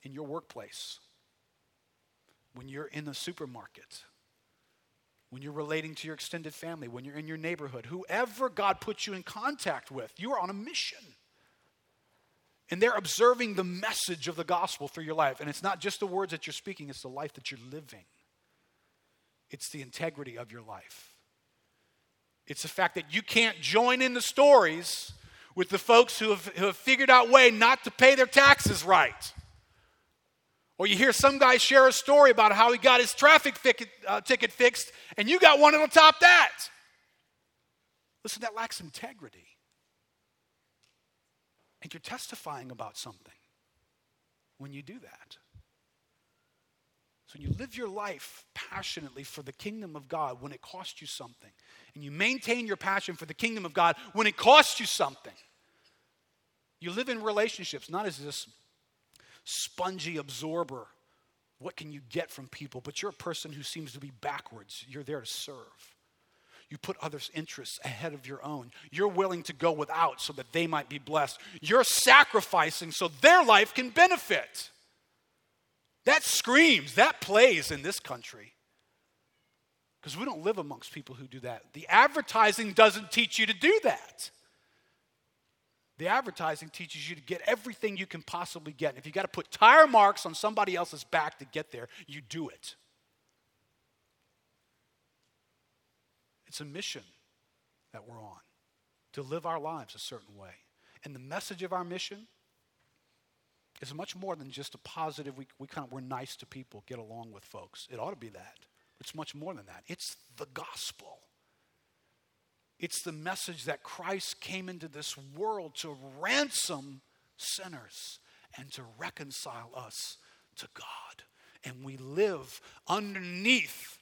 in your workplace, when you're in the supermarket, when you're relating to your extended family, when you're in your neighborhood, whoever God puts you in contact with, you are on a mission. And they're observing the message of the gospel through your life. And it's not just the words that you're speaking, it's the life that you're living. It's the integrity of your life. It's the fact that you can't join in the stories with the folks who have, who have figured out way not to pay their taxes right. Or you hear some guy share a story about how he got his traffic uh, ticket fixed, and you got one that'll top that. Listen, that lacks integrity. And you're testifying about something when you do that. So when you live your life passionately for the kingdom of God when it costs you something. And you maintain your passion for the kingdom of God when it costs you something. You live in relationships not as this spongy absorber. What can you get from people? But you're a person who seems to be backwards. You're there to serve. You put others' interests ahead of your own. You're willing to go without so that they might be blessed. You're sacrificing so their life can benefit. That screams, that plays in this country. Because we don't live amongst people who do that. The advertising doesn't teach you to do that. The advertising teaches you to get everything you can possibly get. And if you got to put tire marks on somebody else's back to get there, you do it. It's a mission that we're on to live our lives a certain way. And the message of our mission is much more than just a positive, we, we kind of, we're nice to people, get along with folks. It ought to be that. It's much more than that. It's the gospel. It's the message that Christ came into this world to ransom sinners and to reconcile us to God. And we live underneath.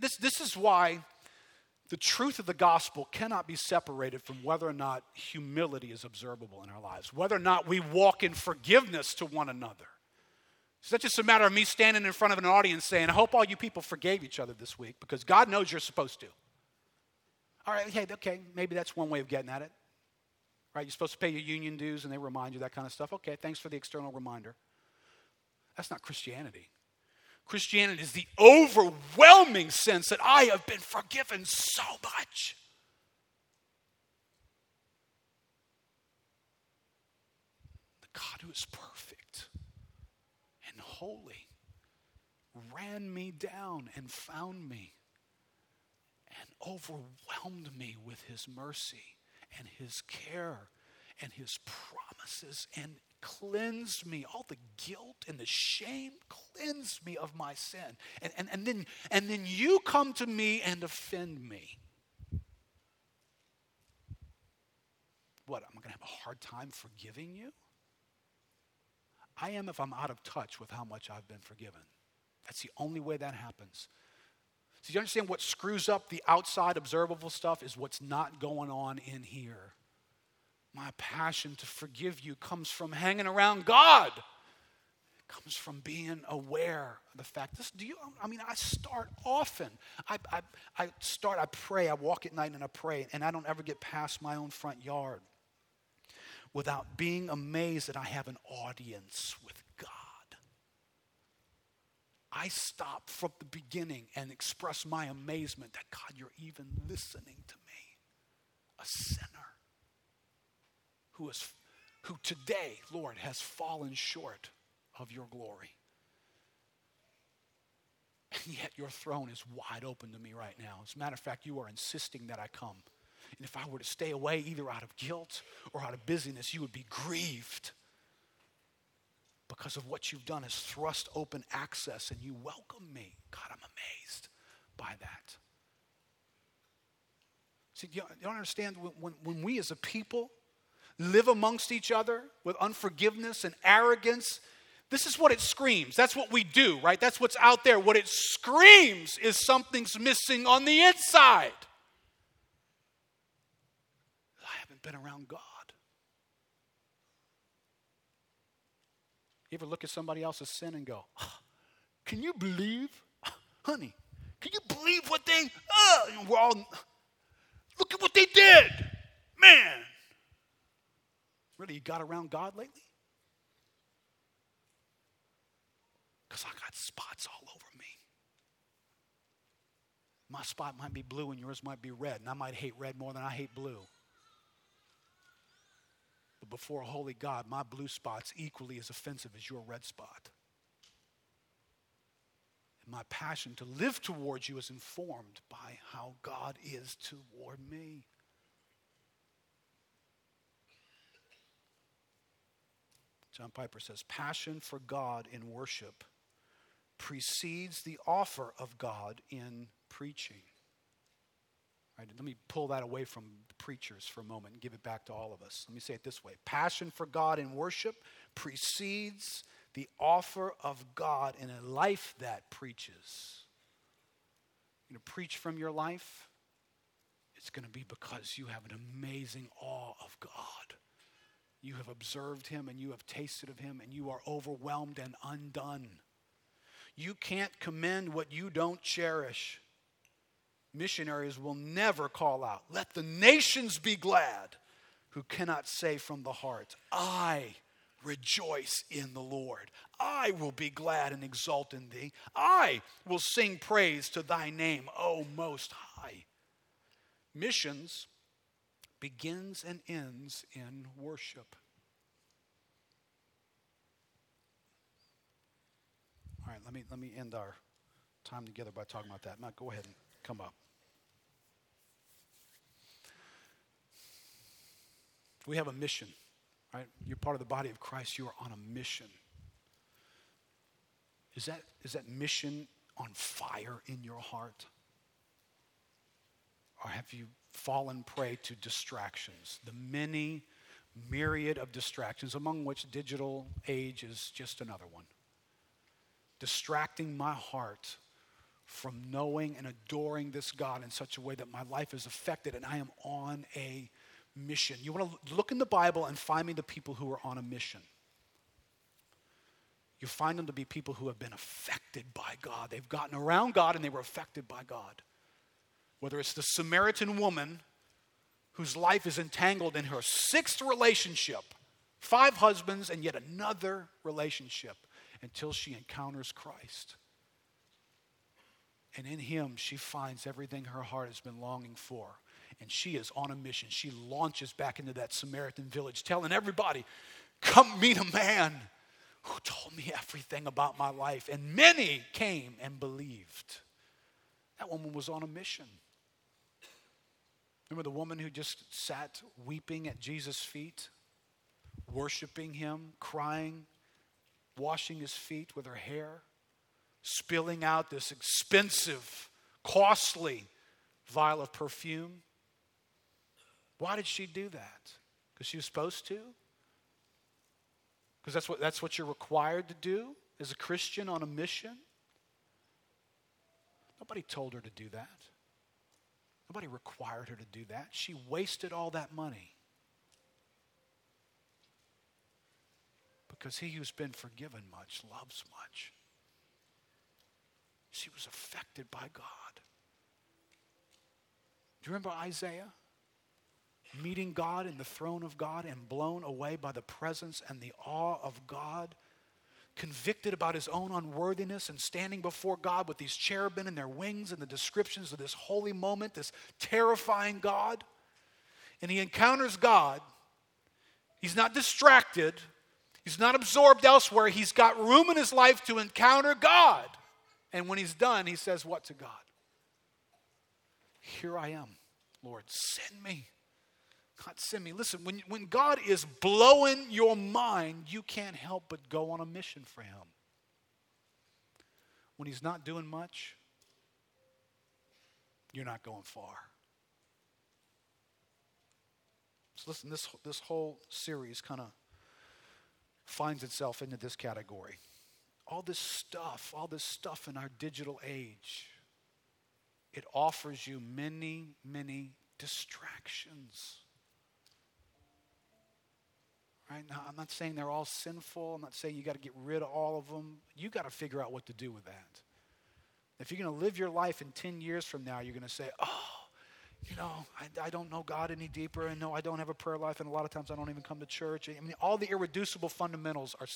This, this is why the truth of the gospel cannot be separated from whether or not humility is observable in our lives, whether or not we walk in forgiveness to one another. It's not just a matter of me standing in front of an audience saying, I hope all you people forgave each other this week because God knows you're supposed to. All right, okay, okay, maybe that's one way of getting at it. Right? You're supposed to pay your union dues and they remind you that kind of stuff. Okay, thanks for the external reminder. That's not Christianity. Christianity is the overwhelming sense that I have been forgiven so much. The God who is perfect and holy ran me down and found me overwhelmed me with his mercy and his care and his promises and cleansed me. All the guilt and the shame cleansed me of my sin. And, and, and then and then you come to me and offend me. What Am I going to have a hard time forgiving you? I am if i'm out of touch with how much i've been forgiven. That's the only way that happens. So, you understand what screws up the outside observable stuff is what's not going on in here. My passion to forgive you comes from hanging around God. It comes from being aware of the fact. This, do you? I mean, I start often. I, I, I start. I pray. I walk at night and I pray, and I don't ever get past my own front yard without being amazed that I have an audience with God. I stop from the beginning and express my amazement that God, you're even listening to me, a sinner who is who today, Lord, has fallen short of your glory. And yet your throne is wide open to me right now. As a matter of fact, you are insisting that I come. And if I were to stay away, either out of guilt or out of busyness, you would be grieved because of what you've done is thrust open access and you welcome me. God, I'm amazed by that. See, you don't understand when, when we as a people live amongst each other with unforgiveness and arrogance, this is what it screams. That's what we do, right? That's what's out there. What it screams is something's missing on the inside. I haven't been around God. You ever look at somebody else's sin and go, oh, Can you believe? honey, can you believe what they, uh, we're all, look at what they did. Man. Really, you got around God lately? Because I got spots all over me. My spot might be blue and yours might be red, and I might hate red more than I hate blue. But before a holy God, my blue spot's equally as offensive as your red spot. And my passion to live towards you is informed by how God is toward me. John Piper says, passion for God in worship precedes the offer of God in preaching. Right, let me pull that away from preachers for a moment and give it back to all of us. Let me say it this way Passion for God in worship precedes the offer of God in a life that preaches. You know, preach from your life, it's going to be because you have an amazing awe of God. You have observed Him and you have tasted of Him and you are overwhelmed and undone. You can't commend what you don't cherish missionaries will never call out, Let the nations be glad, who cannot say from the heart, I rejoice in the Lord. I will be glad and exult in thee. I will sing praise to thy name, O Most High. Missions begins and ends in worship. All right, let me, let me end our time together by talking about that. Matt, go ahead and come up. We have a mission, right? You're part of the body of Christ. You are on a mission. Is that, is that mission on fire in your heart? Or have you fallen prey to distractions? The many myriad of distractions, among which digital age is just another one. Distracting my heart from knowing and adoring this God in such a way that my life is affected and I am on a mission. You want to look in the Bible and find me the people who are on a mission. You find them to be people who have been affected by God. They've gotten around God and they were affected by God. Whether it's the Samaritan woman whose life is entangled in her sixth relationship, five husbands, and yet another relationship until she encounters Christ. And in him, she finds everything her heart has been longing for and she is on a mission. She launches back into that Samaritan village, telling everybody, Come meet a man who told me everything about my life. And many came and believed. That woman was on a mission. Remember the woman who just sat weeping at Jesus' feet, worshiping him, crying, washing his feet with her hair, spilling out this expensive, costly vial of perfume? Why did she do that? Because she was supposed to? Because that's what, that's what you're required to do as a Christian on a mission? Nobody told her to do that. Nobody required her to do that. She wasted all that money. Because he who's been forgiven much loves much. She was affected by God. Do you remember Isaiah? Meeting God in the throne of God and blown away by the presence and the awe of God convicted about his own unworthiness and standing before God with these cherubim and their wings and the descriptions of this holy moment, this terrifying God. And he encounters God. He's not distracted, he's not absorbed elsewhere. He's got room in his life to encounter God. And when he's done, he says, What to God? Here I am, Lord, send me. God, send me. Listen, when, when God is blowing your mind, you can't help but go on a mission for Him. When He's not doing much, you're not going far. So, listen, this, this whole series kind of finds itself into this category. All this stuff, all this stuff in our digital age, it offers you many, many distractions. Right now, I'm not saying they're all sinful. I'm not saying you got to get rid of all of them. You got to figure out what to do with that. If you're going to live your life in 10 years from now, you're going to say, oh, you know, I, I, don't know God any deeper, and no, I don't have a prayer life, and a lot of times I don't even come to church. I mean, all the irreducible fundamentals are,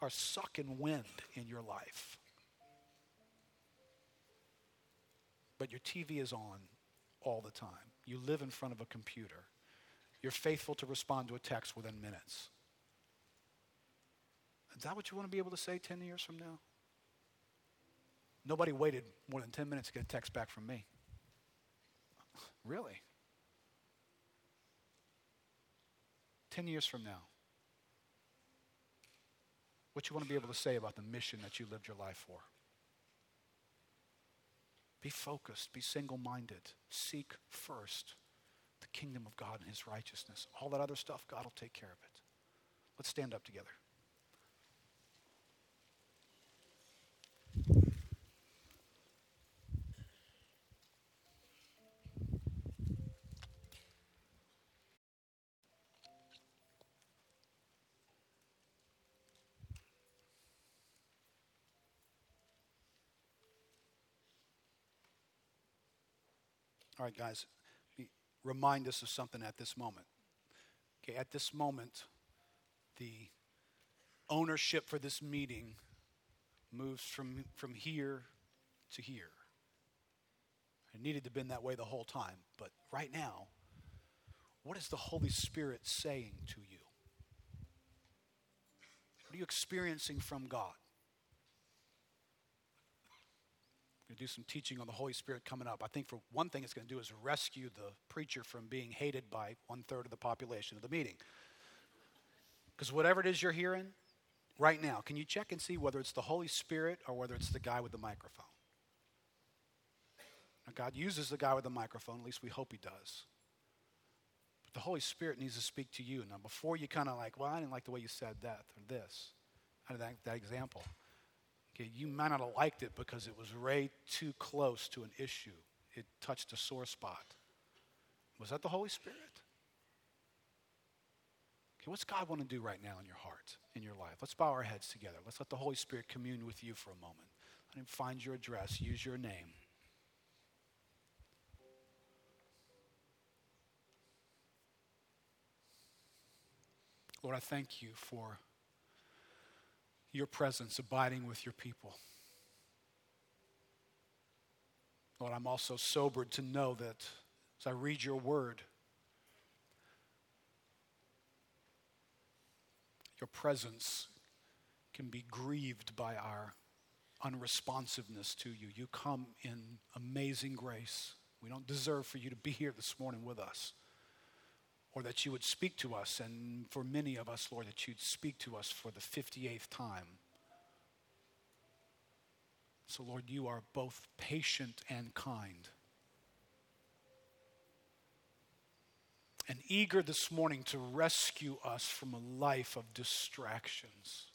are sucking wind in your life. But your TV is on all the time. You live in front of a computer. You're faithful to respond to a text within minutes. Is that what you want to be able to say 10 years from now? Nobody waited more than 10 minutes to get a text back from me. Really? 10 years from now. What you want to be able to say about the mission that you lived your life for. Be focused, be single minded, seek first the kingdom of God and his righteousness. All that other stuff, God will take care of it. Let's stand up together. All right, guys, remind us of something at this moment. Okay, at this moment, the ownership for this meeting moves from, from here to here. It needed to have been that way the whole time, but right now, what is the Holy Spirit saying to you? What are you experiencing from God? Going to do some teaching on the Holy Spirit coming up. I think for one thing it's going to do is rescue the preacher from being hated by one third of the population of the meeting. Because whatever it is you're hearing right now, can you check and see whether it's the Holy Spirit or whether it's the guy with the microphone? Now, God uses the guy with the microphone, at least we hope he does. But the Holy Spirit needs to speak to you. Now, before you kind of like, well, I didn't like the way you said that or this, of that, that example. Okay, you might not have liked it because it was way too close to an issue. It touched a sore spot. Was that the Holy Spirit? Okay, what's God want to do right now in your heart, in your life? Let's bow our heads together. Let's let the Holy Spirit commune with you for a moment. Let him find your address, use your name. Lord, I thank you for your presence abiding with your people. Lord, I'm also sobered to know that as I read your word, your presence can be grieved by our unresponsiveness to you. You come in amazing grace. We don't deserve for you to be here this morning with us or that you would speak to us, and for many of us, Lord, that you'd speak to us for the 58th time. So, Lord, you are both patient and kind. and eager this morning to rescue us from a life of distractions.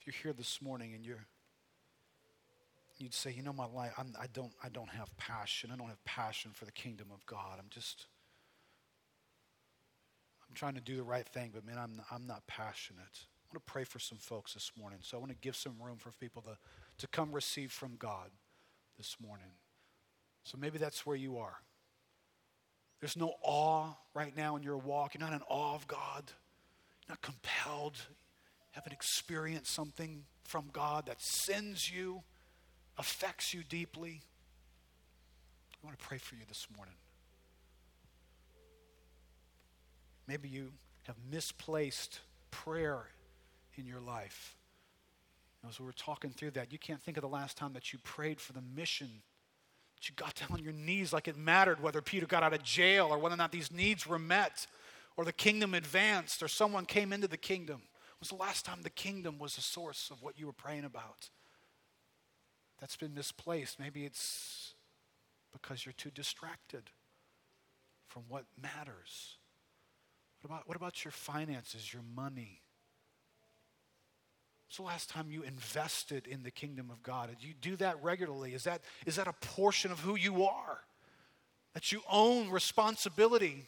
If you're here this morning and you're you'd say, you know, my life, I'm, I, don't, I don't have passion. I don't have passion for the kingdom of God. I'm just, I'm trying to do the right thing, but man, I'm, I'm not passionate. I want to pray for some folks this morning. So I want to give some room for people to, to come receive from God this morning. So maybe that's where you are. There's no awe right now in your walk. You're not in awe of God. You're not compelled. You haven't experienced something from God that sends you, affects you deeply. I want to pray for you this morning. Maybe you have misplaced prayer in your life. As we were talking through that, you can't think of the last time that you prayed for the mission that you got down on your knees like it mattered whether Peter got out of jail or whether or not these needs were met or the kingdom advanced or someone came into the kingdom. When was the last time the kingdom was the source of what you were praying about? That's been misplaced. Maybe it's because you're too distracted from what matters. What about, what about your finances, your money? When's the last time you invested in the kingdom of God? Did you do that regularly? Is that, is that a portion of who you are? That you own responsibility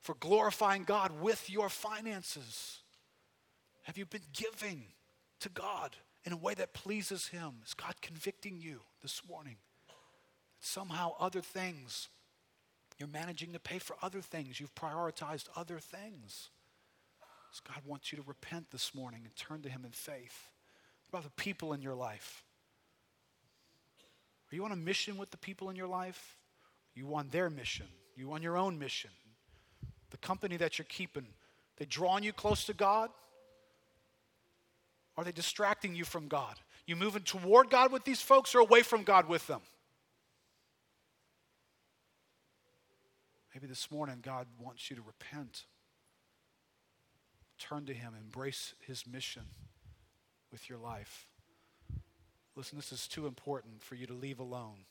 for glorifying God with your finances? Have you been giving to God in a way that pleases Him? Is God convicting you this morning? Somehow, other things, you're managing to pay for other things, you've prioritized other things. So God wants you to repent this morning and turn to Him in faith. What about the people in your life? Are you on a mission with the people in your life? You on their mission? You on your own mission? The company that you're keeping, they drawing you close to God? Are they distracting you from God? You moving toward God with these folks or away from God with them? Maybe this morning God wants you to repent turn to Him, embrace His mission with your life. Listen, this is too important for you to leave alone.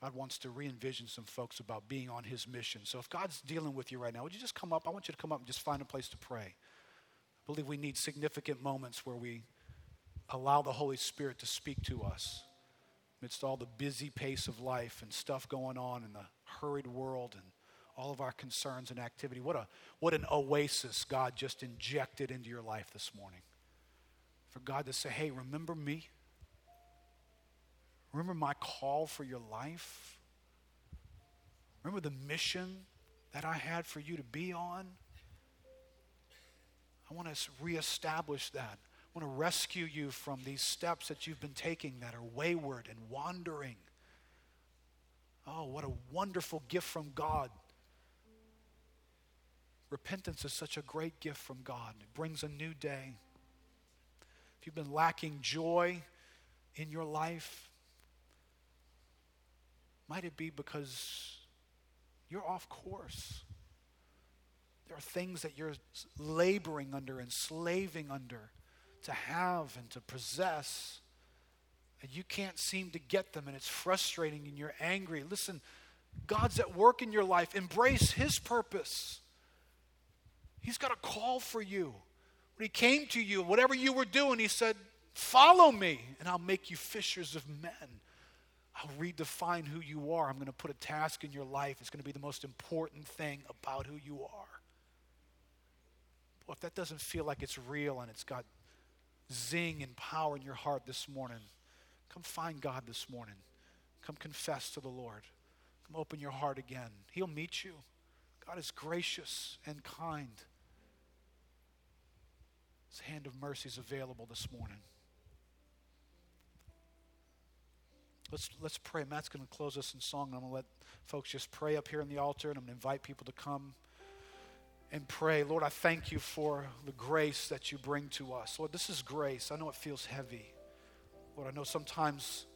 God wants to re envision some folks about being on His mission. So if God's dealing with you right now, would you just come up? I want you to come up and just find a place to pray. Believe we need significant moments where we allow the Holy Spirit to speak to us amidst all the busy pace of life and stuff going on in the hurried world and all of our concerns and activity. What, a, what an oasis God just injected into your life this morning. For God to say, hey, remember me? Remember my call for your life? Remember the mission that I had for you to be on? I want to reestablish that. I want to rescue you from these steps that you've been taking that are wayward and wandering. Oh, what a wonderful gift from God Repentance is such a great gift from God. It brings a new day. If you've been lacking joy in your life, might it be because you're off course? There are things that you're laboring under and slaving under to have and to possess, and you can't seem to get them, and it's frustrating and you're angry. Listen, God's at work in your life. Embrace His purpose. He's got a call for you. When he came to you, whatever you were doing, he said, Follow me, and I'll make you fishers of men. I'll redefine who you are. I'm going to put a task in your life. It's going to be the most important thing about who you are. Well, if that doesn't feel like it's real and it's got zing and power in your heart this morning, come find God this morning. Come confess to the Lord. Come open your heart again. He'll meet you. God is gracious and kind. His hand of mercy is available this morning. Let's, let's pray. Matt's going to close us in song. And I'm going to let folks just pray up here in the altar, and I'm going to invite people to come and pray. Lord, I thank you for the grace that you bring to us. Lord, this is grace. I know it feels heavy. Lord, I know sometimes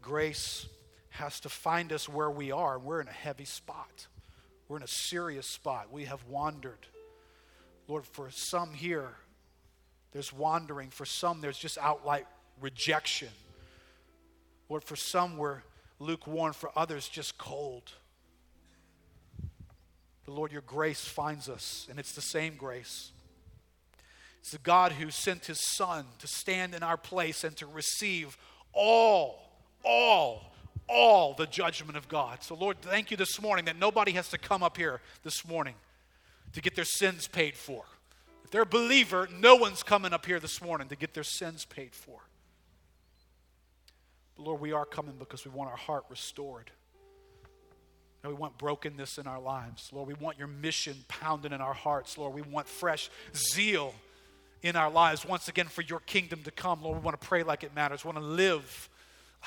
grace has to find us where we are, we're in a heavy spot. We're in a serious spot. We have wandered. Lord, for some here, there's wandering. For some, there's just outright rejection. Lord, for some, we're, lukewarm, for others just cold. But Lord, your grace finds us, and it's the same grace. It's the God who sent his Son to stand in our place and to receive all, all, all the judgment of God. So, Lord, thank you this morning that nobody has to come up here this morning to get their sins paid for. If they're a believer, no one's coming up here this morning to get their sins paid for. But Lord, we are coming because we want our heart restored. We want brokenness in our lives. Lord, we want your mission pounding in our hearts. Lord, we want fresh zeal in our lives once again for your kingdom to come. Lord, we want to pray like it matters. We want to live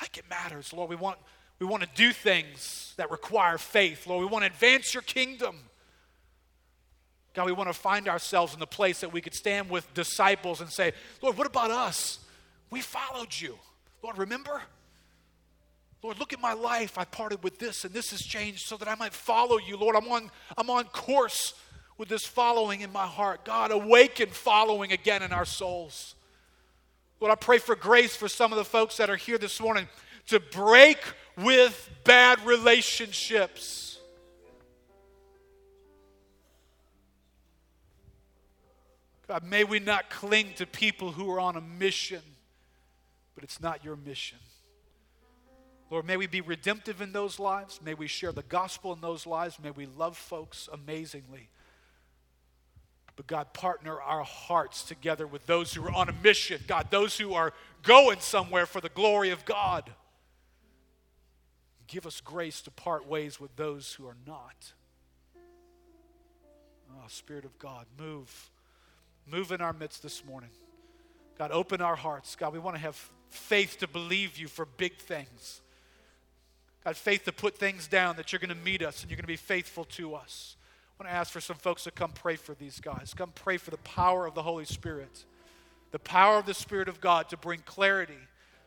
like it matters. Lord, we want, we want to do things that require faith. Lord, we want to advance your kingdom. God, we want to find ourselves in the place that we could stand with disciples and say, Lord, what about us? We followed you. Lord, remember? Lord, look at my life. I parted with this and this has changed so that I might follow you. Lord, I'm on, I'm on course with this following in my heart. God, awaken following again in our souls. Lord, I pray for grace for some of the folks that are here this morning to break with bad relationships God, may we not cling to people who are on a mission, but it's not your mission. Lord, may we be redemptive in those lives. May we share the gospel in those lives. May we love folks amazingly. But God, partner our hearts together with those who are on a mission. God, those who are going somewhere for the glory of God. Give us grace to part ways with those who are not. Oh, Spirit of God, move Move in our midst this morning. God, open our hearts. God, we want to have faith to believe you for big things. God, faith to put things down that you're going to meet us and you're going to be faithful to us. I want to ask for some folks to come pray for these guys. Come pray for the power of the Holy Spirit, the power of the Spirit of God to bring clarity.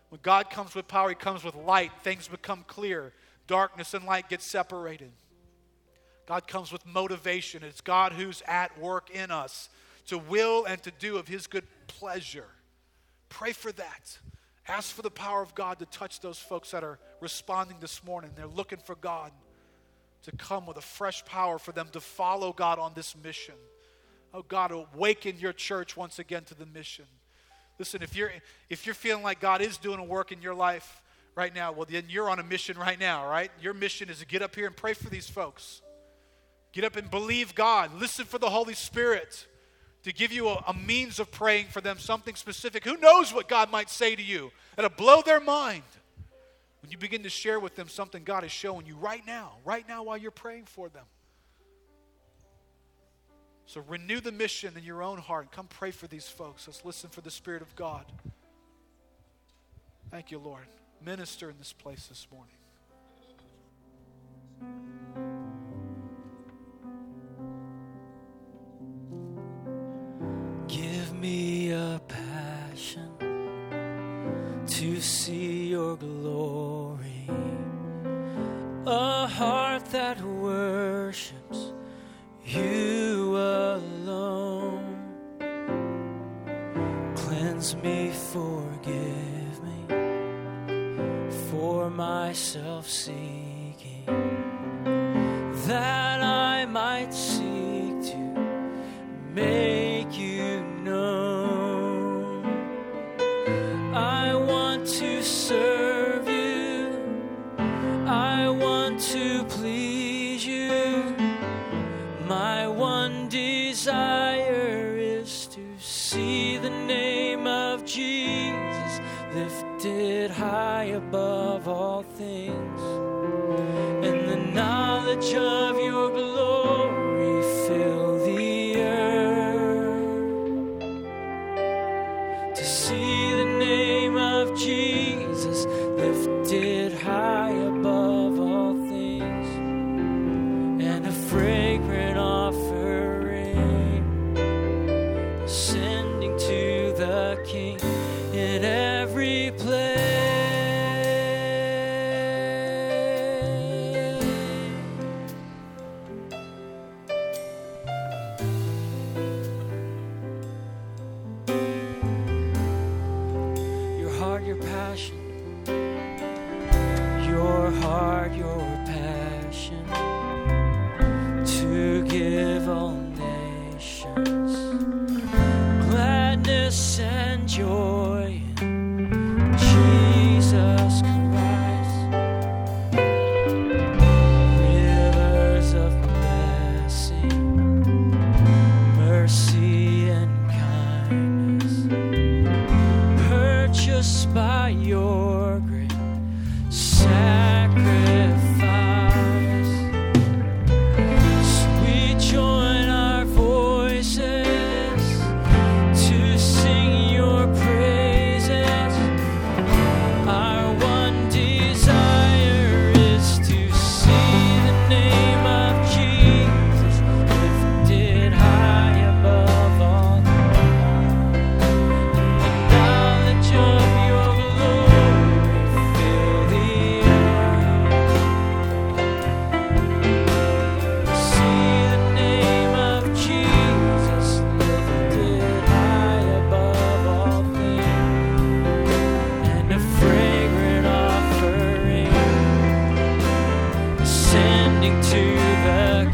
When God comes with power, He comes with light. Things become clear. Darkness and light get separated. God comes with motivation. It's God who's at work in us to will and to do of His good pleasure. Pray for that. Ask for the power of God to touch those folks that are responding this morning. They're looking for God to come with a fresh power for them to follow God on this mission. Oh God, awaken your church once again to the mission. Listen, if you're if you're feeling like God is doing a work in your life right now, well then you're on a mission right now, right? Your mission is to get up here and pray for these folks. Get up and believe God. Listen for the Holy Spirit to give you a, a, means of praying for them, something specific. Who knows what God might say to you that'll blow their mind when you begin to share with them something God is showing you right now, right now while you're praying for them. So renew the mission in your own heart come pray for these folks. Let's listen for the Spirit of God. Thank you, Lord. Minister in this place this morning. See your glory, a heart that worships you alone. Cleanse me, forgive me for my self seeking, that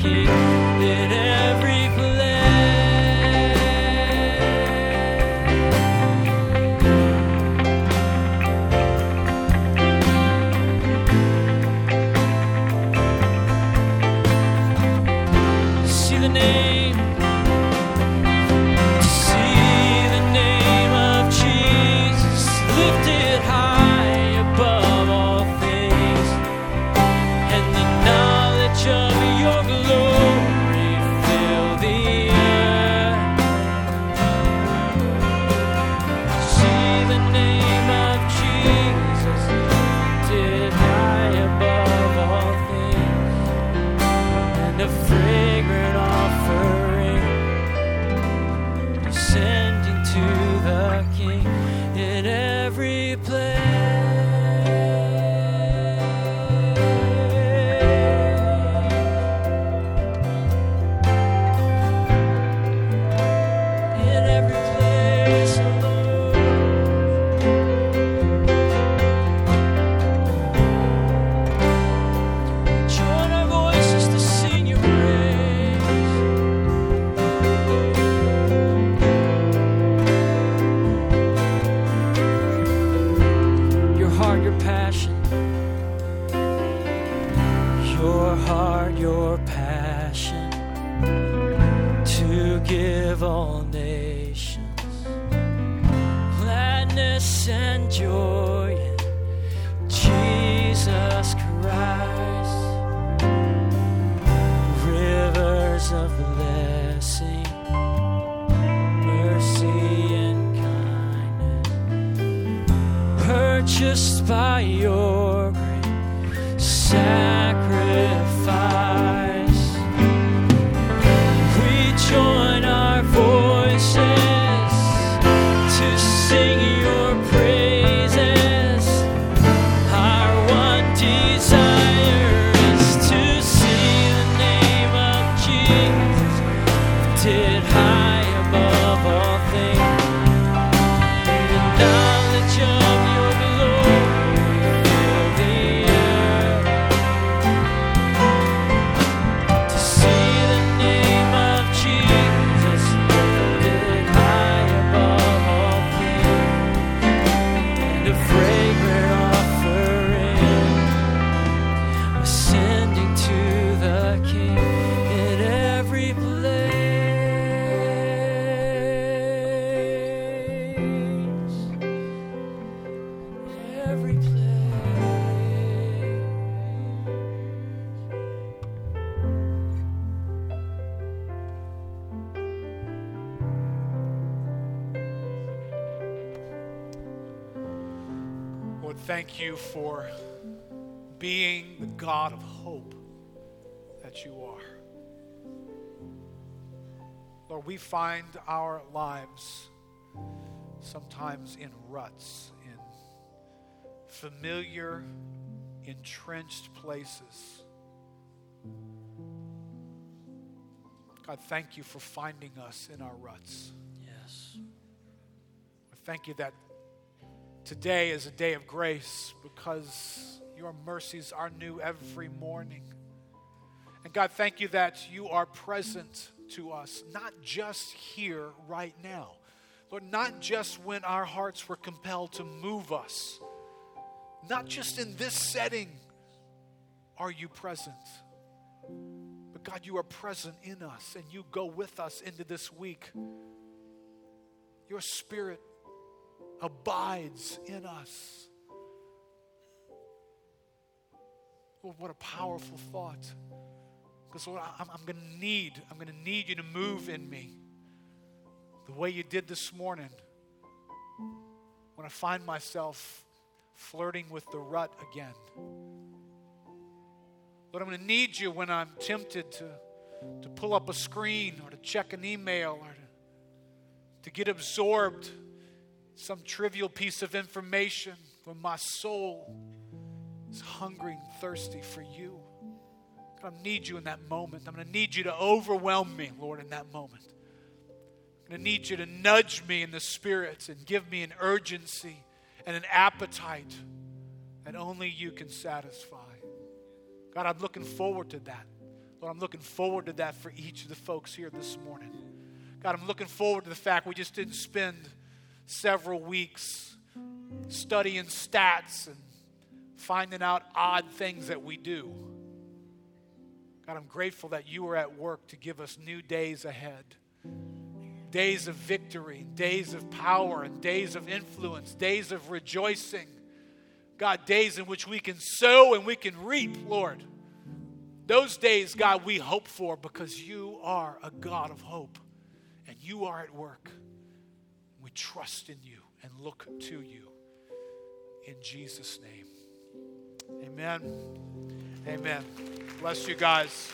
You. you for being the God of hope that you are. Lord, we find our lives sometimes in ruts, in familiar, entrenched places. God, thank you for finding us in our ruts. Yes. Thank you that Today is a day of grace because your mercies are new every morning. And God, thank you that you are present to us, not just here right now. Lord, not just when our hearts were compelled to move us, not just in this setting are you present. But God, you are present in us and you go with us into this week. Your spirit abides in us. Lord, what a powerful thought. Because Lord, I'm, I'm going to need, I'm going to need you to move in me the way you did this morning. When I find myself flirting with the rut again. Lord, I'm going to need you when I'm tempted to, to pull up a screen or to check an email or to, to get absorbed some trivial piece of information when my soul is hungry and thirsty for you. God, I need you in that moment. I'm going to need you to overwhelm me, Lord, in that moment. I'm going to need you to nudge me in the spirit and give me an urgency and an appetite that only you can satisfy. God, I'm looking forward to that. Lord, I'm looking forward to that for each of the folks here this morning. God, I'm looking forward to the fact we just didn't spend several weeks studying stats and finding out odd things that we do. God, I'm grateful that you are at work to give us new days ahead days of victory, days of power, and days of influence, days of rejoicing. God, days in which we can sow and we can reap, Lord. Those days, God, we hope for because you are a God of hope and you are at work. Trust in you and look to you in Jesus' name. Amen. Amen. Bless you guys.